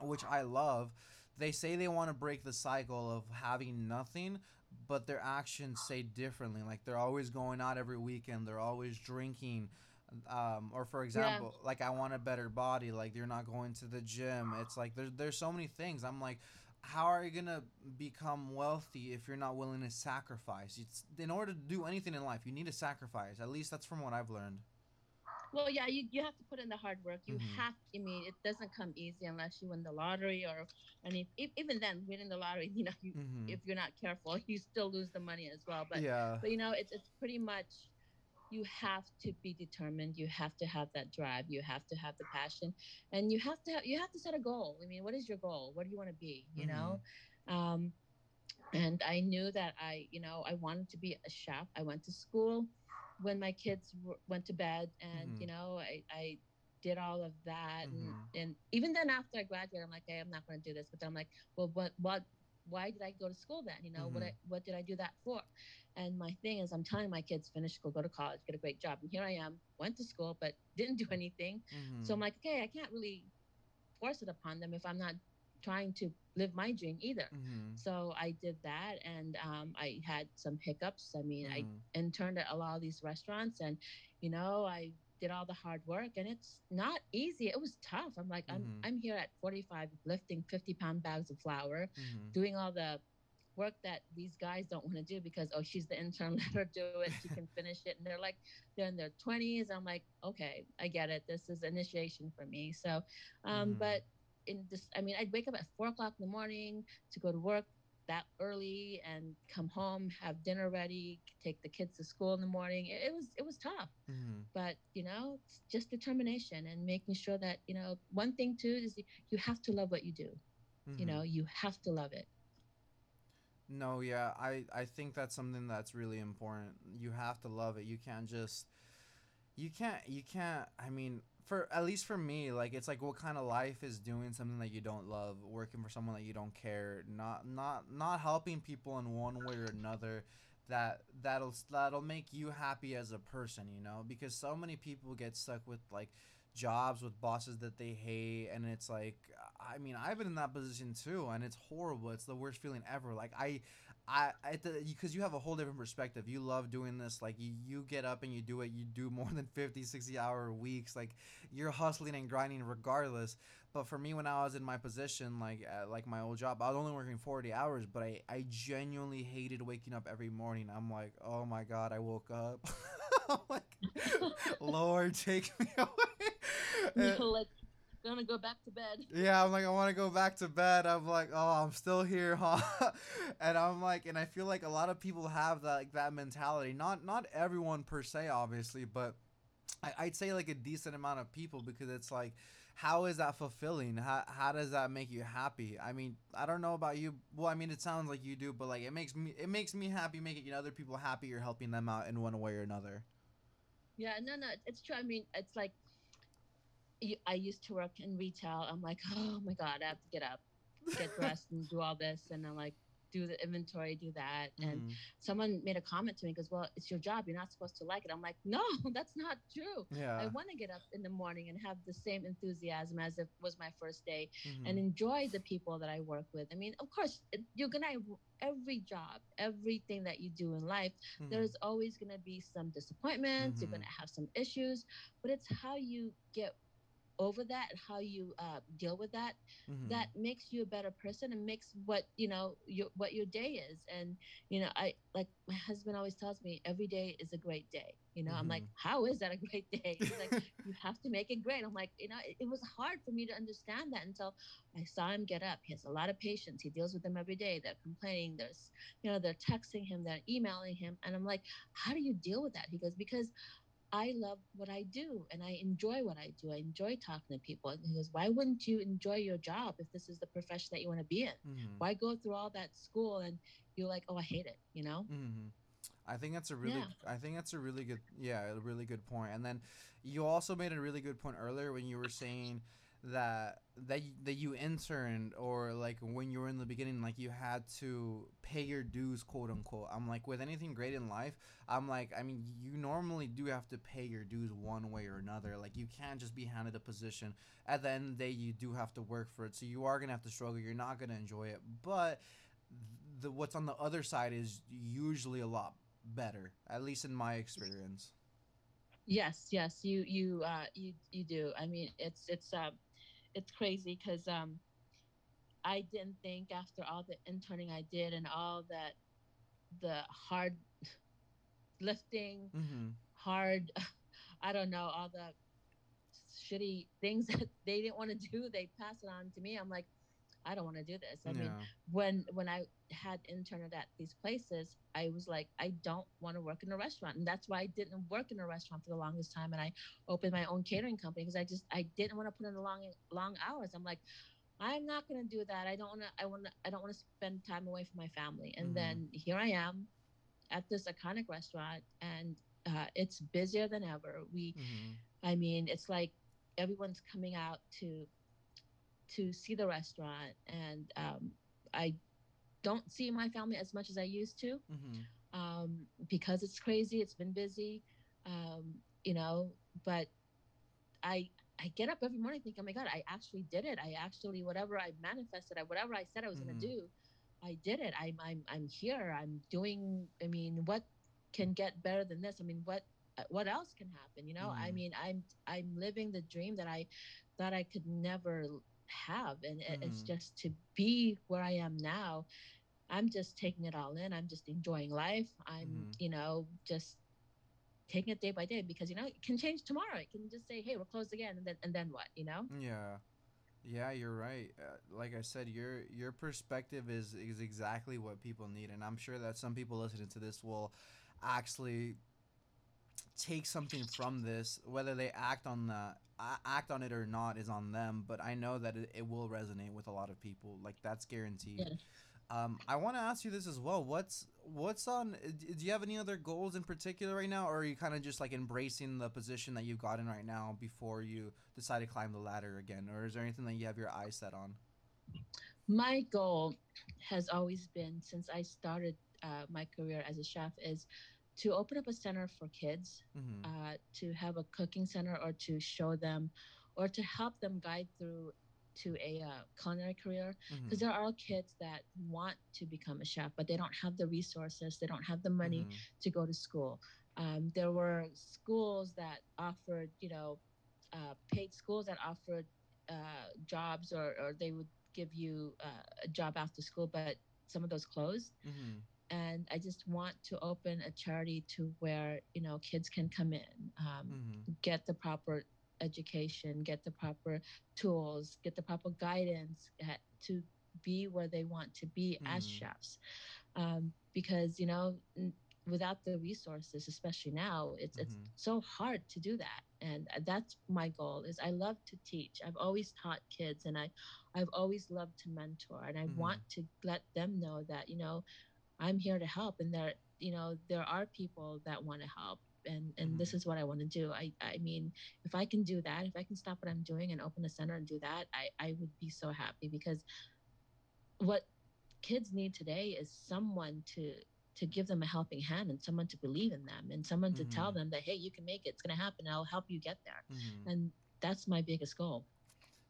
which i love they say they want to break the cycle of having nothing but their actions say differently. Like they're always going out every weekend. They're always drinking um, or for example yeah. like i want a better body. Like you're not going to the gym. It's like there's there's so many things. I'm like how are you gonna become wealthy if you're not willing to sacrifice? It's in order to do anything in life you need to sacrifice. At least that's from what i've learned well, yeah, you, you have to put in the hard work. You mm-hmm. have, I mean, it doesn't come easy unless you win the lottery or, I mean, if, even then, winning the lottery, *laughs* you know, you, mm-hmm. if you're not careful, you still lose the money as well. But, yeah. but you know, it's, it's pretty much, you have to be determined. You have to have that drive. You have to have the passion, and you have to have, you have to set a goal. I mean, what is your goal? What do you want to be? You mm-hmm. know, um, and I knew that I, you know, I wanted to be a chef. I went to school when my kids w- went to bed and mm-hmm. you know I, I did all of that mm-hmm. and, and even then after i graduated i'm like hey i'm not going to do this but then i'm like well what what why did i go to school then you know mm-hmm. what I, what did i do that for and my thing is i'm telling my kids finish school go to college get a great job and here i am went to school but didn't do anything so i'm mm-hmm. like okay i can't really force it upon them if i'm not trying to live my dream either. Mm-hmm. So I did that and um, I had some hiccups. I mean, mm-hmm. I interned at a lot of these restaurants and, you know, I did all the hard work and it's not easy. It was tough. I'm like, mm-hmm. I'm, I'm here at 45 lifting 50 pound bags of flour, mm-hmm. doing all the work that these guys don't want to do because oh she's the intern *laughs* let her do it she can finish it and they're like they're in their 20s i'm like okay i get it this is initiation for me so um mm. but in this i mean i'd wake up at four o'clock in the morning to go to work that early and come home have dinner ready take the kids to school in the morning. It, it was it was tough. Mm-hmm. but you know it's just determination and making sure that you know one thing too is you have to love what you do. Mm-hmm. you know you have to love it. No yeah i i think that's something that's really important. You have to love it. You can't just you can't you can't i mean for at least for me, like it's like what kind of life is doing something that you don't love, working for someone that you don't care, not not not helping people in one way or another that that'll that'll make you happy as a person, you know? Because so many people get stuck with like jobs with bosses that they hate and it's like I mean, I've been in that position too and it's horrible. It's the worst feeling ever. Like I I because you have a whole different perspective. You love doing this. Like you, you get up and you do it. You do *laughs* more than 50, 60 hour weeks. Like you're hustling and grinding regardless. But for me, when I was in my position, like at, like my old job, I was only working 40 hours, but I, I genuinely hated waking up every morning. I'm like, oh my God, I woke up. *laughs* Like, *laughs* Lord, take me away. like gonna go back to bed. Yeah, I'm like, I want to go back to bed. I'm like, oh, I'm still here, *laughs* huh? and I'm like, and I feel like a lot of people have that like that mentality. Not not everyone per se, obviously, but I, I'd say like a decent amount of people because it's like, how is that fulfilling? How how does that make you happy? I mean, I don't know about you. Well, I mean, it sounds like you do, but like it makes me it makes me happy making you know, other people happy. You're helping them out in one way or another. Yeah, no, no, it's true. I mean, it's like I used to work in retail. I'm like, *laughs* oh my god, I have to get up, get dressed, and do all this, and I'm like, do the inventory, do that. Mm-hmm. And someone made a comment to me, goes, Well, it's your job. You're not supposed to like it. I'm like, No, *laughs* that's not true. Yeah. I want to get up in the morning and have the same enthusiasm as if it was my first day mm-hmm. and enjoy the people that I work with. I mean, of course, you're going to, every job, everything that you do in life, mm-hmm. there's always going to be some disappointments. You're going to mm-hmm. have some issues, but it's how you get over that how you uh, deal with that mm-hmm. that makes you a better person and makes what you know your what your day is. And you know i like my husband always tells me every day is a great day. You know mm-hmm. i'm like mm-hmm. how is that a great *laughs* day? He's like *laughs* you have to make it great. I'm like you know it, it, was hard for me to understand that until i saw him get up. He has a lot of patients he deals with them every day. They're complaining. There's you know they're texting him. They're emailing him. And i'm like how do you deal with that? He goes because I love what I do and I enjoy what I do. I enjoy talking to people. And he goes, Why wouldn't you enjoy your job if this is the profession that you want to be in? Mm-hmm. Why go through all that school and you're like, Oh, I hate it, you know? Mm-hmm. I think that's a really, yeah. I think that's a really good, yeah, a really good point. And then you also made a really good point earlier when you were saying that that that you interned or like when you were in the beginning like you had to pay your dues quote unquote. I'm like with anything great in life i'm like i mean you normally do have to pay your dues one way or another. Like you can't just be handed a position. At the end of the day you do have to work for it. So you are gonna have to struggle. You're not gonna enjoy it. But the what's on the other side is usually a lot better at least in my experience. Yes yes. You you uh you you do. I mean it's it's uh it's crazy because um, I didn't think after all the interning I did and all that the hard *laughs* lifting, mm-hmm. hard, *laughs* I don't know, all the shitty things *laughs* that they didn't want to do, they pass it on to me. I'm like, I don't want to do this. I yeah. mean, when when I had interned at these places, I was like, I don't want to work in a restaurant, and that's why I didn't work in a restaurant for the longest time. And I opened my own catering company because I just I didn't want to put in the long long hours. I'm like, I'm not going to do that. I don't want to. I want to. I don't want to spend time away from my family. And mm-hmm. then here I am at this iconic restaurant, and uh, it's busier than ever. We, mm-hmm. I mean, it's like everyone's coming out to to see the restaurant, and um, I don't see my family as much as I used to mm-hmm. um, because it's crazy. It's been busy, um, you know. But I I get up every morning thinking, oh my god, I actually did it. I actually whatever I manifested, I whatever I said I was mm-hmm. going to do, I did it. I'm I'm I'm here. I'm doing. I mean, what can get better than this? I mean, what what else can happen? You know, mm-hmm. I mean, I'm I'm living the dream that I thought I could never have and mm. it's just to be where i am now i'm just taking it all in i'm just enjoying life i'm mm. you know just taking it day by day because you know it can change tomorrow it can just say hey we're closed again and then and then what you know yeah yeah you're right uh, like i said your your perspective is is exactly what people need and i'm sure that some people listening to this will actually take something from this whether they act on that act on it or not is on them, but I know that it, it will resonate with a lot of people. Like that's guaranteed. Yeah. Um, I want to ask you this as well. What's what's on? Do you have any other goals in particular right now, or are you kind of just like embracing the position that you've gotten right now before you decide to climb the ladder again, or is there anything that you have your eyes set on? My goal has always been since I started uh, my career as a chef is to open up a center for kids, mm-hmm. uh, to have a cooking center, or to show them, or to help them guide through to a uh, culinary career because mm-hmm. there are kids that want to become a chef but they don't have the resources they don't have the money mm-hmm. to go to school um, there were schools that offered you know uh, paid schools that offered uh, jobs or, or they would give you uh, a job after school but some of those closed mm-hmm and I just want to open a charity to where you know kids can come in, um, mm-hmm. get the proper education, get the proper tools, get the proper guidance at, to be where they want to be mm-hmm. as chefs. Um, because you know, n- without the resources, especially now, it's mm-hmm. it's so hard to do that. And that's my goal. Is I love to teach. I've always taught kids, and I, I've always loved to mentor, and I mm-hmm. want to let them know that you know I'm here to help and there you know there are people that want to help and and mm-hmm. this is what I want to do. I I mean, if I can do that, if I can stop what I'm doing and open a center and do that, I I would be so happy because what kids need today is someone to to give them a helping hand and someone to believe in them and someone to mm-hmm. tell them that hey you can make it it's going to happen i'll help you get there mm-hmm. and that's my biggest goal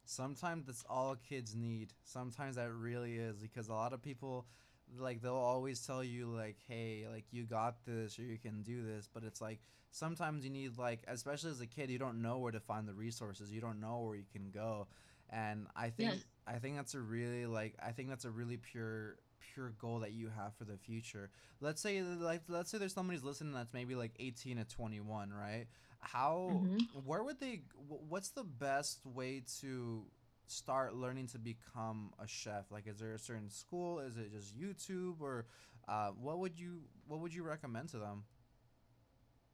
sometimes that's all kids need sometimes that really is because a lot of people like they'll always tell you like hey like you got this or you can do this but it's like sometimes you need like especially as a kid you don't know where to find the resources you don't know where you can go and i think yes. i think that's a really like i think that's a really pure pure goal that you have for the future let's say like let's say there's somebody's listening that's maybe like 18 to 21 right how mm-hmm. where would they what's the best way to start learning to become a chef? Like is there a certain school? Is it just youtube or uh, what would you what would you recommend to them?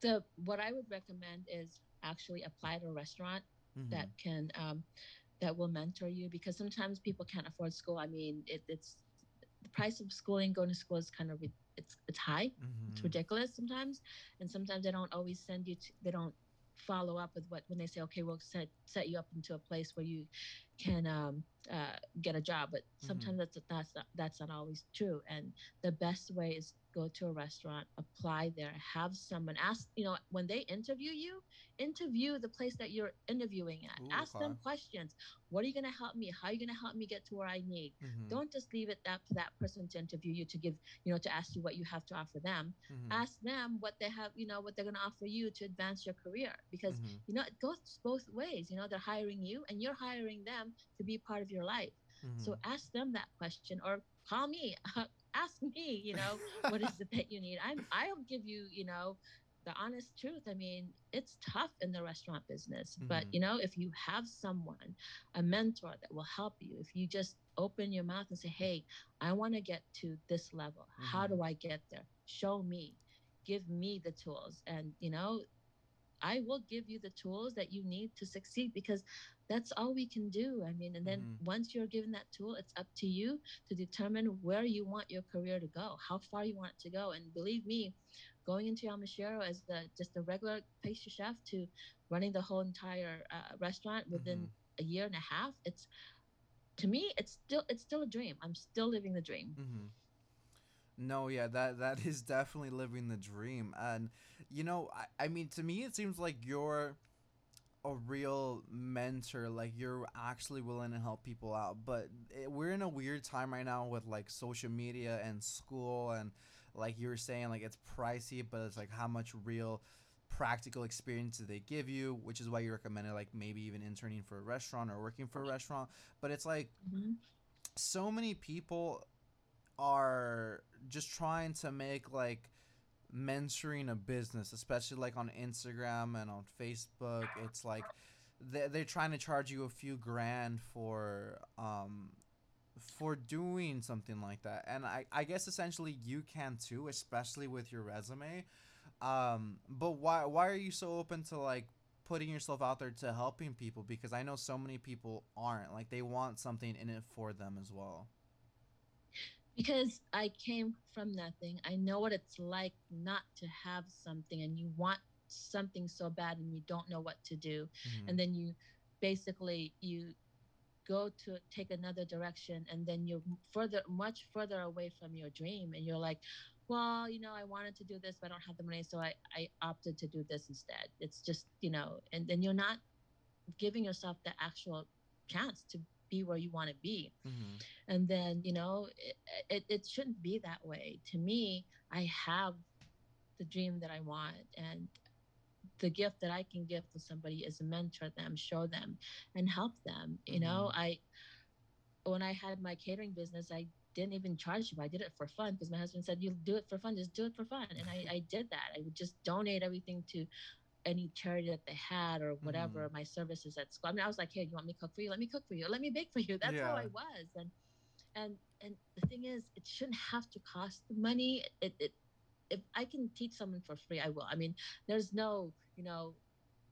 The what i would recommend is actually apply to a restaurant mm-hmm. that can um, that will mentor you because sometimes people can't afford school. I mean it, it's the price of schooling going to school is kind of it's it's high. Mm-hmm. it's ridiculous sometimes and sometimes they don't always send you to they don't follow up with what when they say okay we'll set set you up into a place where you can um, uh, get a job but mm-hmm. sometimes mm-hmm. that's that's not, that's not always true and the best way is go to a restaurant, apply there, have someone ask, you know, when they interview you, interview the place that you're interviewing at. Ooh, ask okay. them questions. What are you going to help me? How are you going to help me get to where I need? Mm-hmm. Don't just leave it that to that person to interview you to give, you know, to ask you what you have to offer them. Mm-hmm. Ask them what they have, you know, what they're going to offer you to advance your career because, mm-hmm. you know, it goes both ways. You know, they're hiring you and you're hiring them to be part of your life. So mm-hmm. ask them that question or call me *laughs* ask me you know what is the that you need? I'm i'll give you you know the honest truth. I mean it's tough in the restaurant business mm-hmm. but you know if you have someone a mentor that will help you if you just open your mouth and say hey i want to get to this level. Mm-hmm. how do i get there? Show me. Give me the tools. And you know I will give you the tools that you need to succeed because that's all we can do. I mean, and then mm-hmm. once you're given that tool, it's up to you to determine where you want your career to go, how far you want it to go. And believe me, going into Yamashiro as the just a regular pastry chef to running the whole entire uh, restaurant within mm-hmm. a year and a half, it's to me, it's still it's still a dream. I'm still living the dream. Mm-hmm. No, yeah, that that is definitely living the dream. And you know, I, I mean to me it seems like you're a real mentor like you're actually willing to help people out but it, we're in a weird time right now with like social media and school and like you were saying like it's pricey but it's like how much real practical experience do they give you which is why you recommended like maybe even interning for a restaurant or working for a restaurant but it's like mm-hmm. so many people are just trying to make like mentoring a business, especially like on Instagram and on Facebook. It's like they're, they're trying to charge you a few grand for um for doing something like that. And I, I guess essentially you can too, especially with your resume. Um, but why why are you so open to like putting yourself out there to helping people? Because I know so many people aren't. Like they want something in it for them as well because I came from nothing. I know what it's like not to have something and you want something so bad and you don't know what to do. Mm-hmm. And then you basically you go to take another direction and then you're further much further away from your dream and you're like well you know i wanted to do this but i don't have the money so i i opted to do this instead it's just you know and then you're not giving yourself the actual chance to be where you want to be mm-hmm. and then you know it, it, it shouldn't be that way to me i have the dream that i want and the gift that i can give to somebody is mentor them show them and help them you mm-hmm. know i when i had my catering business i didn't even charge you. I did it for fun because my husband said, "You do it for fun. Just do it for fun." And I, I did that. I would just donate everything to any charity that they had or whatever mm. my services at school. I mean, I was like, hey, you want me to cook for you? Let me cook for you. Let me bake for you. *laughs* That's yeah. how I was. And and and the thing is, it shouldn't have to cost money. It, it if I can teach someone for free, I will. I mean, there's no, you know,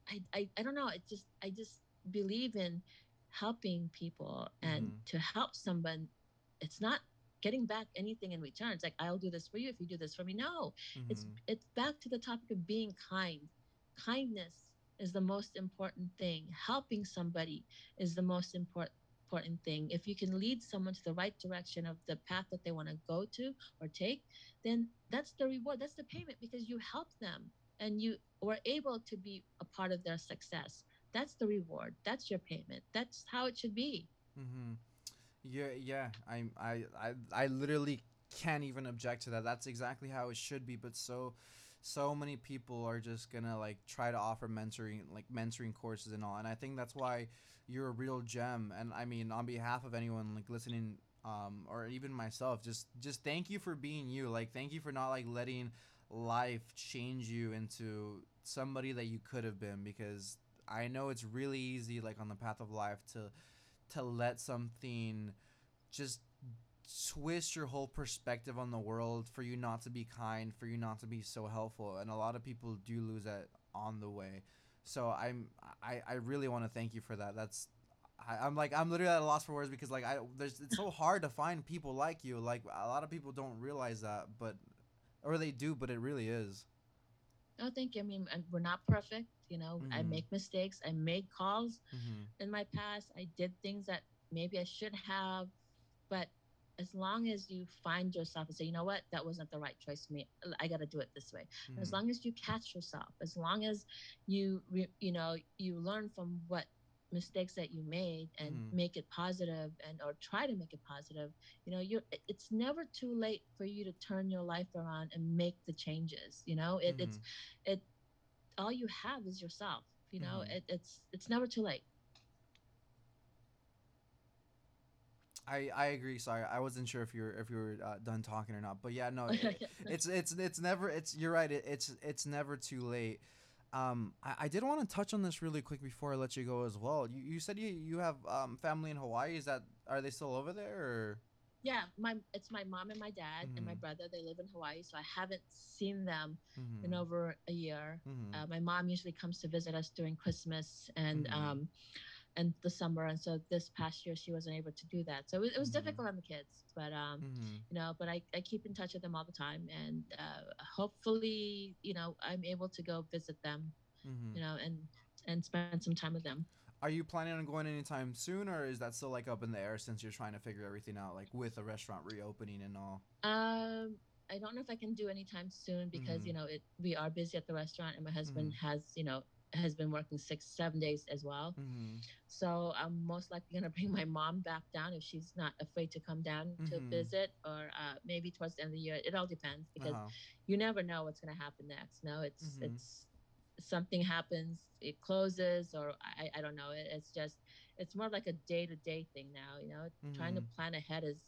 I I, I don't know. It just I just believe in helping people and mm. to help someone. It's not getting back anything in return. It's like I'll do this for you if you do this for me. No, mm-hmm. it's it's back to the topic of being kind kindness is the most important thing helping somebody is the most important important thing. If you can lead someone to the right direction of the path that they want to go to or take, then that's the reward. That's the payment because you helped them and you were able to be a part of their success. That's the reward. That's your payment. That's how it should be. Mm-hmm. Yeah, yeah. I, I, I, I literally can't even object to that. That's exactly how it should be. But so, so many people are just gonna like try to offer mentoring, like mentoring courses and all. And I think that's why you're a real gem. And I mean, on behalf of anyone like listening, um, or even myself, just just thank you for being you. Like, thank you for not like letting life change you into somebody that you could have been because I know it's really easy like on the path of life to to let something just twist your whole perspective on the world for you not to be kind for you not to be so helpful and a lot of people do lose that on the way. So i'm i, I really want to thank you for that. That's I, am like I'm literally at a loss for words because like I there's it's so hard to find people like you. Like a lot of people don't realize that but or they do but it really is. Oh thank you. I mean we're not perfect you know? Mm-hmm. I make mistakes. I made calls mm-hmm. in my past. I did things that maybe I should have but as long as you find yourself and say, you know what, that wasn't the right choice for me. I got to do it this way. Mm-hmm. As long as you catch yourself, as long as you, you know, you learn from what mistakes that you made and mm-hmm. make it positive and or try to make it positive you know you're it's never too late for you to turn your life around and make the changes you know it, mm-hmm. it's it all you have is yourself you know mm-hmm. it, it's it's never too late I, I agree. Sorry, I wasn't sure if you're if you were uh, done talking or not. But yeah, no, *laughs* it, it's it's it's never it's you're right. It, it's it's never too late. Um, I, I did want to touch on this really quick before I let you go as well. You, you said you, you have um, family in Hawaii. Is that are they still over there or? Yeah, my it's my mom and my dad mm-hmm. and my mm-hmm. brother. They live in Hawaii, so I haven't seen them mm-hmm. in over a year. Mm-hmm. Uh, my mom usually comes to visit us during Christmas and mm-hmm. um, and the summer and so this past year she wasn't able to do that so it, it was mm-hmm. difficult on the kids but um mm-hmm. you know but I, I keep in touch with them all the time and uh, hopefully you know i'm able to go visit them mm-hmm. you know and and spend some time with them are you planning on going anytime soon or is that still like up in the air since you're trying to figure everything out like with a restaurant reopening and all um I don't know if I can do anytime soon because you mm-hmm. know it we are busy at the restaurant and my husband mm-hmm. has you know has been working six, seven days as well. Mm-hmm. So I'm most likely gonna *laughs* bring my mom back down if she's not afraid to come down mm-hmm. to visit, or uh, maybe towards the end of the year. It all depends because uh-huh. you never know what's gonna happen next. No, it's mm-hmm. it's something happens, it closes, or I, I don't know. It, it's just it's more like a day to day thing now. You know, trying to mm-hmm. plan ahead is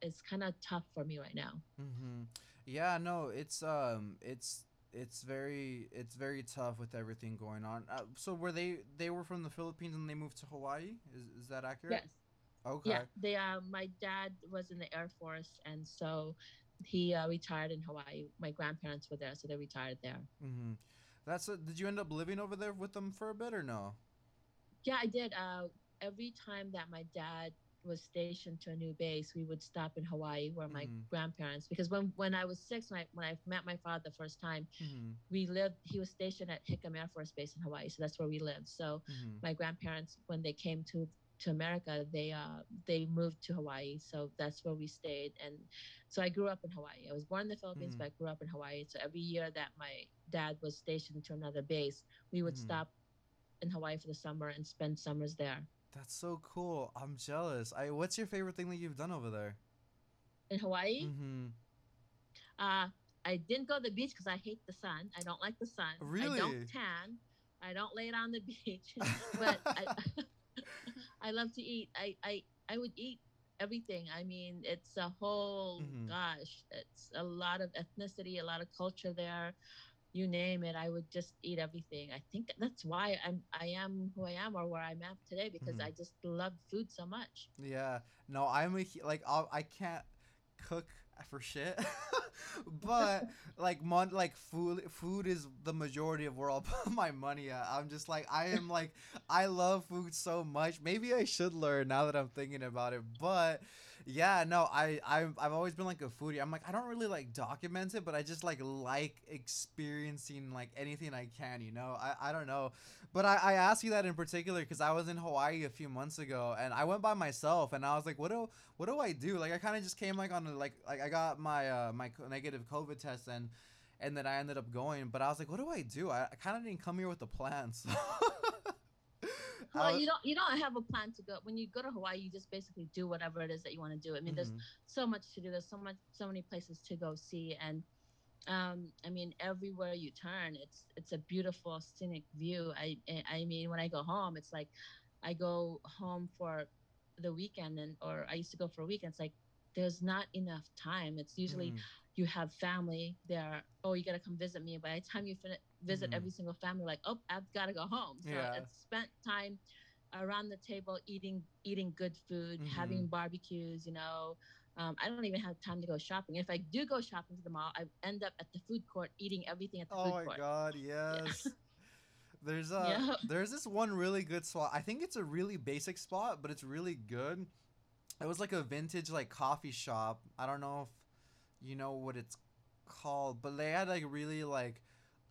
is kind of tough for me right now. Mm-hmm. Yeah, no, it's um, it's it's very it's very tough with everything going on. Uh, so were they they were from the Philippines and they moved to Hawaii? Is is that accurate? Yes. Okay. Yeah, they uh my dad was in the Air Force and so he uh, retired in Hawaii. My grandparents were there, so they retired there. Mm-hmm. That's a, did you end up living over there with them for a bit or no? Yeah, I did. Uh, every time that my dad was stationed to a new base, we would stop in Hawaii where my mm-hmm. grandparents, because when, when I was six, when I, when I met my father the first time, mm-hmm. we lived, he was stationed at Hickam Air Force Base in Hawaii. So that's where we lived. So mm-hmm. my grandparents, when they came to, to America, they, uh, they moved to Hawaii. So that's where we stayed. And so I grew up in Hawaii. I was born in the Philippines, mm-hmm. but I grew up in Hawaii. So every year that my dad was stationed to another base, we would mm-hmm. stop in Hawaii for the summer and spend summers there. That's so cool. I'm jealous. I what's your favorite thing that you've done over there? In Hawaii? Mm-hmm. Uh, I didn't go to the beach because I hate the sun. I don't like the sun. Really? I don't tan. I don't lay it on the *laughs* beach. *laughs* but I, *laughs* I love to eat. I, I I would eat everything. I mean, it's a whole mm-hmm. gosh, it's a lot of ethnicity, a lot of culture there you name it i would just eat everything. I think that's why i'm i am who i am or where i'm at today because mm-hmm. i just love food so much. Yeah. No i'm a like I'll, i can't cook for shit *laughs* but *laughs* like mon- like food food is the majority of where i'll *laughs* put my money at. I'm just like i am like i love food so much. Maybe i should learn now that i'm thinking about it but yeah, no, I I've, I've always been like a foodie. I'm like I don't really like document it, but I just like like experiencing like anything I can. You know, I, I don't know, but I I asked you that in particular because I was in Hawaii a few months ago and I went by myself and I was like, what do what do I do? Like I kind of just came like on a, like like I got my uh my negative COVID test and and then I ended up going, but I was like, what do I do? I, I kind of didn't come here with the plans. *laughs* well, you don't you don't have a plan to go when you go to Hawaii. You just basically do whatever it is that you want to do. I mean, mm-hmm. there's so much to do. There's so much so many places to go see, and um, I mean, everywhere you turn, it's it's a beautiful scenic view. I I mean, when I go home, it's like I go home for the weekend, and or I used to go for a weekend. It's like there's not enough time. It's usually mm you have family there. Oh, you gotta come visit me. By the time you fin- visit mm every single family, like, oh, I've gotta go home. So yeah. it's spent time around the table eating eating good food, mm-hmm. having barbecues. You know, um, I don't even have time to go shopping. If I do go shopping to the mall, I end up at the food court eating everything at the oh food court. Oh my god, *laughs* yes. Yeah. There's a uh, there's this one really good spot. I think it's a really basic spot, but it's really good. It was like a vintage like coffee shop. I don't know if you know what it's called, but they had like really like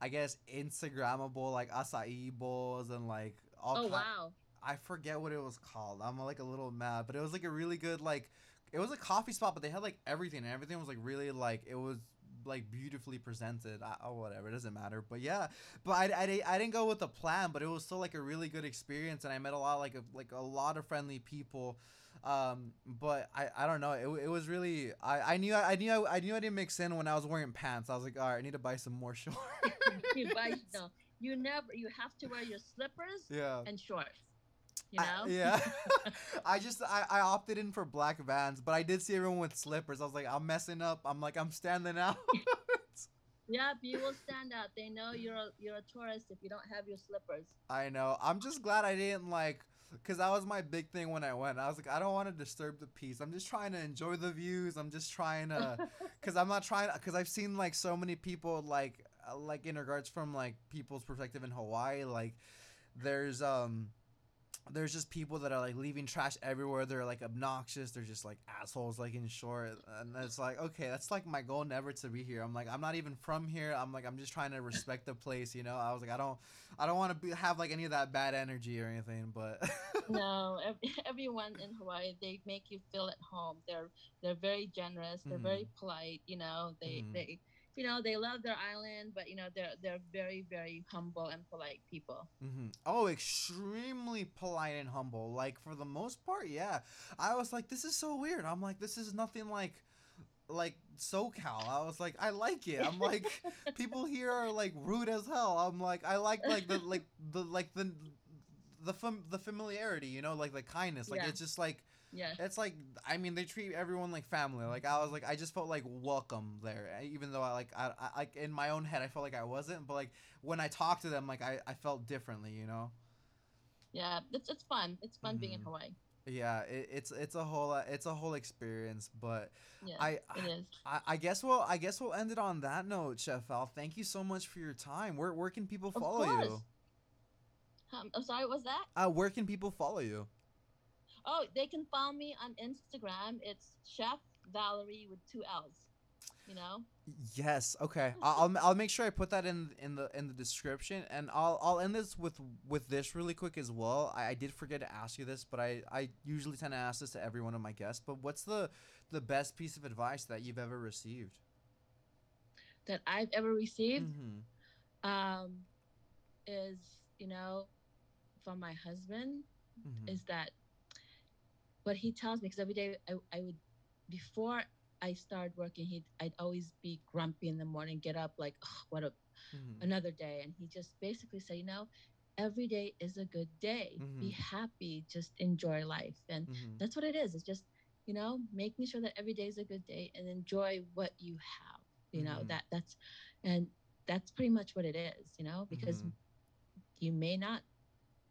I guess Instagrammable like acai bowls and like all. Oh wow! I forget what it was called. I'm like a little mad, but it was like a really good like it was a coffee spot, but they had like everything and everything was like really like it was like beautifully presented. I, oh, whatever, it doesn't matter. But yeah, but I, I, I didn't go with a plan, but it was still like a really good experience, and I met a lot like a, like a lot of friendly people. Um, but I, I don't know. It, it was really I, I knew I, knew I, I knew I didn't mix in when I was wearing pants. I was like, all right, I need to buy some more *laughs* shorts. you buy no. You never. You have to wear your slippers. Yeah. And shorts. You know? I, yeah. *laughs* I just I, I opted in for black vans, but I did see everyone with slippers. I was like, I'm messing up. I'm like, I'm standing out. *laughs* Yep, you will stand out. They know you're a, you're a tourist if you don't have your slippers. I know. I'm just glad I didn't like because that was my big thing when I went. I was like, I don't want to disturb the peace. I'm just trying to enjoy the views. I'm just trying to, *laughs* because I'm not trying. Because I've seen like so many people like like in regards from like people's perspective in Hawaii. Like, there's um there's just people that are like leaving trash everywhere. They're like obnoxious. They're just like assholes, like in short. And it's like, okay, that's like my goal never to be here. I'm like, I'm not even from here. I'm like, I'm just trying to respect the place, you know. I was like, I don't, I don't want to be have like any of that bad energy or anything. But *laughs* no, *laughs* everyone in Hawaii they make you feel at home. They're they're very generous. They're mm-hmm. very polite. You know, they mm-hmm. they you know they love their island but you know they're they're very very humble and polite people mm-hmm. oh extremely polite and humble like for the most part yeah i was like this is so weird i'm like this is nothing like like SoCal. I was like, I like it. I'm like, *laughs* people here are like rude as hell. I'm like, I like like the like the like the the fam- the familiarity, you know, like the kindness. Like yeah. it's just like yeah. It's like I mean they treat everyone like family. Like I was like I just felt like welcome there, even though I like I, I like in my own head I felt like I wasn't, but like when I talked to them, like I, I felt differently, you know. Yeah, it's it's fun. It's fun mm-hmm. being in mm-hmm. Hawaii. Yeah, it, it's it's a whole it's a whole experience, but yeah, I, it is. I, I guess we'll I guess we'll end it on that note, Chef Val. Thank you so much for your time. Where where can people follow you? Um, I'm sorry, what was that? Uh, where can people follow you? Oh, they can follow me on Instagram. It's Chef Valerie with two L's. You know. Yes. Okay. I'll I'll make sure I put that in in the in the description, and I'll I'll end this with with this really quick as well. I, I did forget to ask you this, but I I usually tend to ask this to every one of my guests. But what's the the best piece of advice that you've ever received? That I've ever received, mm-hmm. um, is you know, from my husband, mm-hmm. is that what he tells me because every day I, I would before I started working, he I'd always be grumpy in the morning, get up like, oh, what a mm-hmm. another day, and he just basically say, you know, every day is a good day. Mm-hmm. Be happy, just enjoy life, and mm-hmm. that's what it is. It's just you know making sure that every day is a good day and enjoy what you have. You know mm-hmm. that that's and that's pretty much what it is. You know because mm-hmm. you may not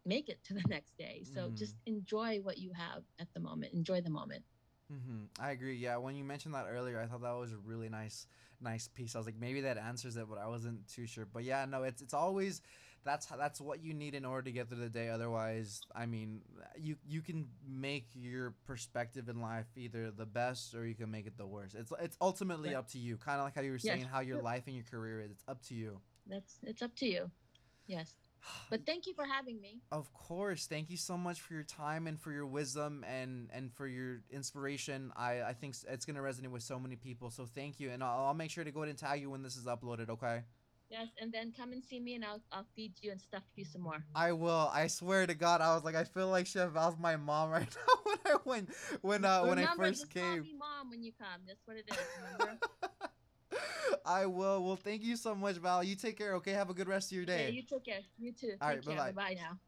make it to the *laughs* next day. So mm. just enjoy what you have at the moment. Enjoy the moment. Mm-hmm. I agree. Yeah, when you mentioned that earlier, I thought that was a really nice, nice piece. I was like, maybe that answers it, but I wasn't too sure. But yeah, no, it's it's always that's that's what you need in order to get through the day. Otherwise, I mean, you you can make your perspective in life either the best or you can make it the worst. It's it's ultimately right. up to you. Kind of like how you were saying yes. how your life and your career is. It's up to you. That's it's up to you. Yes. *sighs* But thank you for having me. Of course. Thank you so much for your time and for your wisdom and and for your inspiration. I I think it's going to resonate with so many people. So thank you and I'll, I'll make sure to go ahead and tag you when this is uploaded, okay? Yes, and then come and see me, and I'll I'll feed you and stuff you some more. I will. I swear to God, I was like, I feel like Chef Val's my mom *laughs* right now when I went when uh Remember, when I first just came. Call me mom when you come. That's what it is. Remember. *laughs* I will. Well, thank you so much, Val. You take care. Okay, have a good rest of your day. Yeah, you take care. You too. All right, bye bye. Bye now.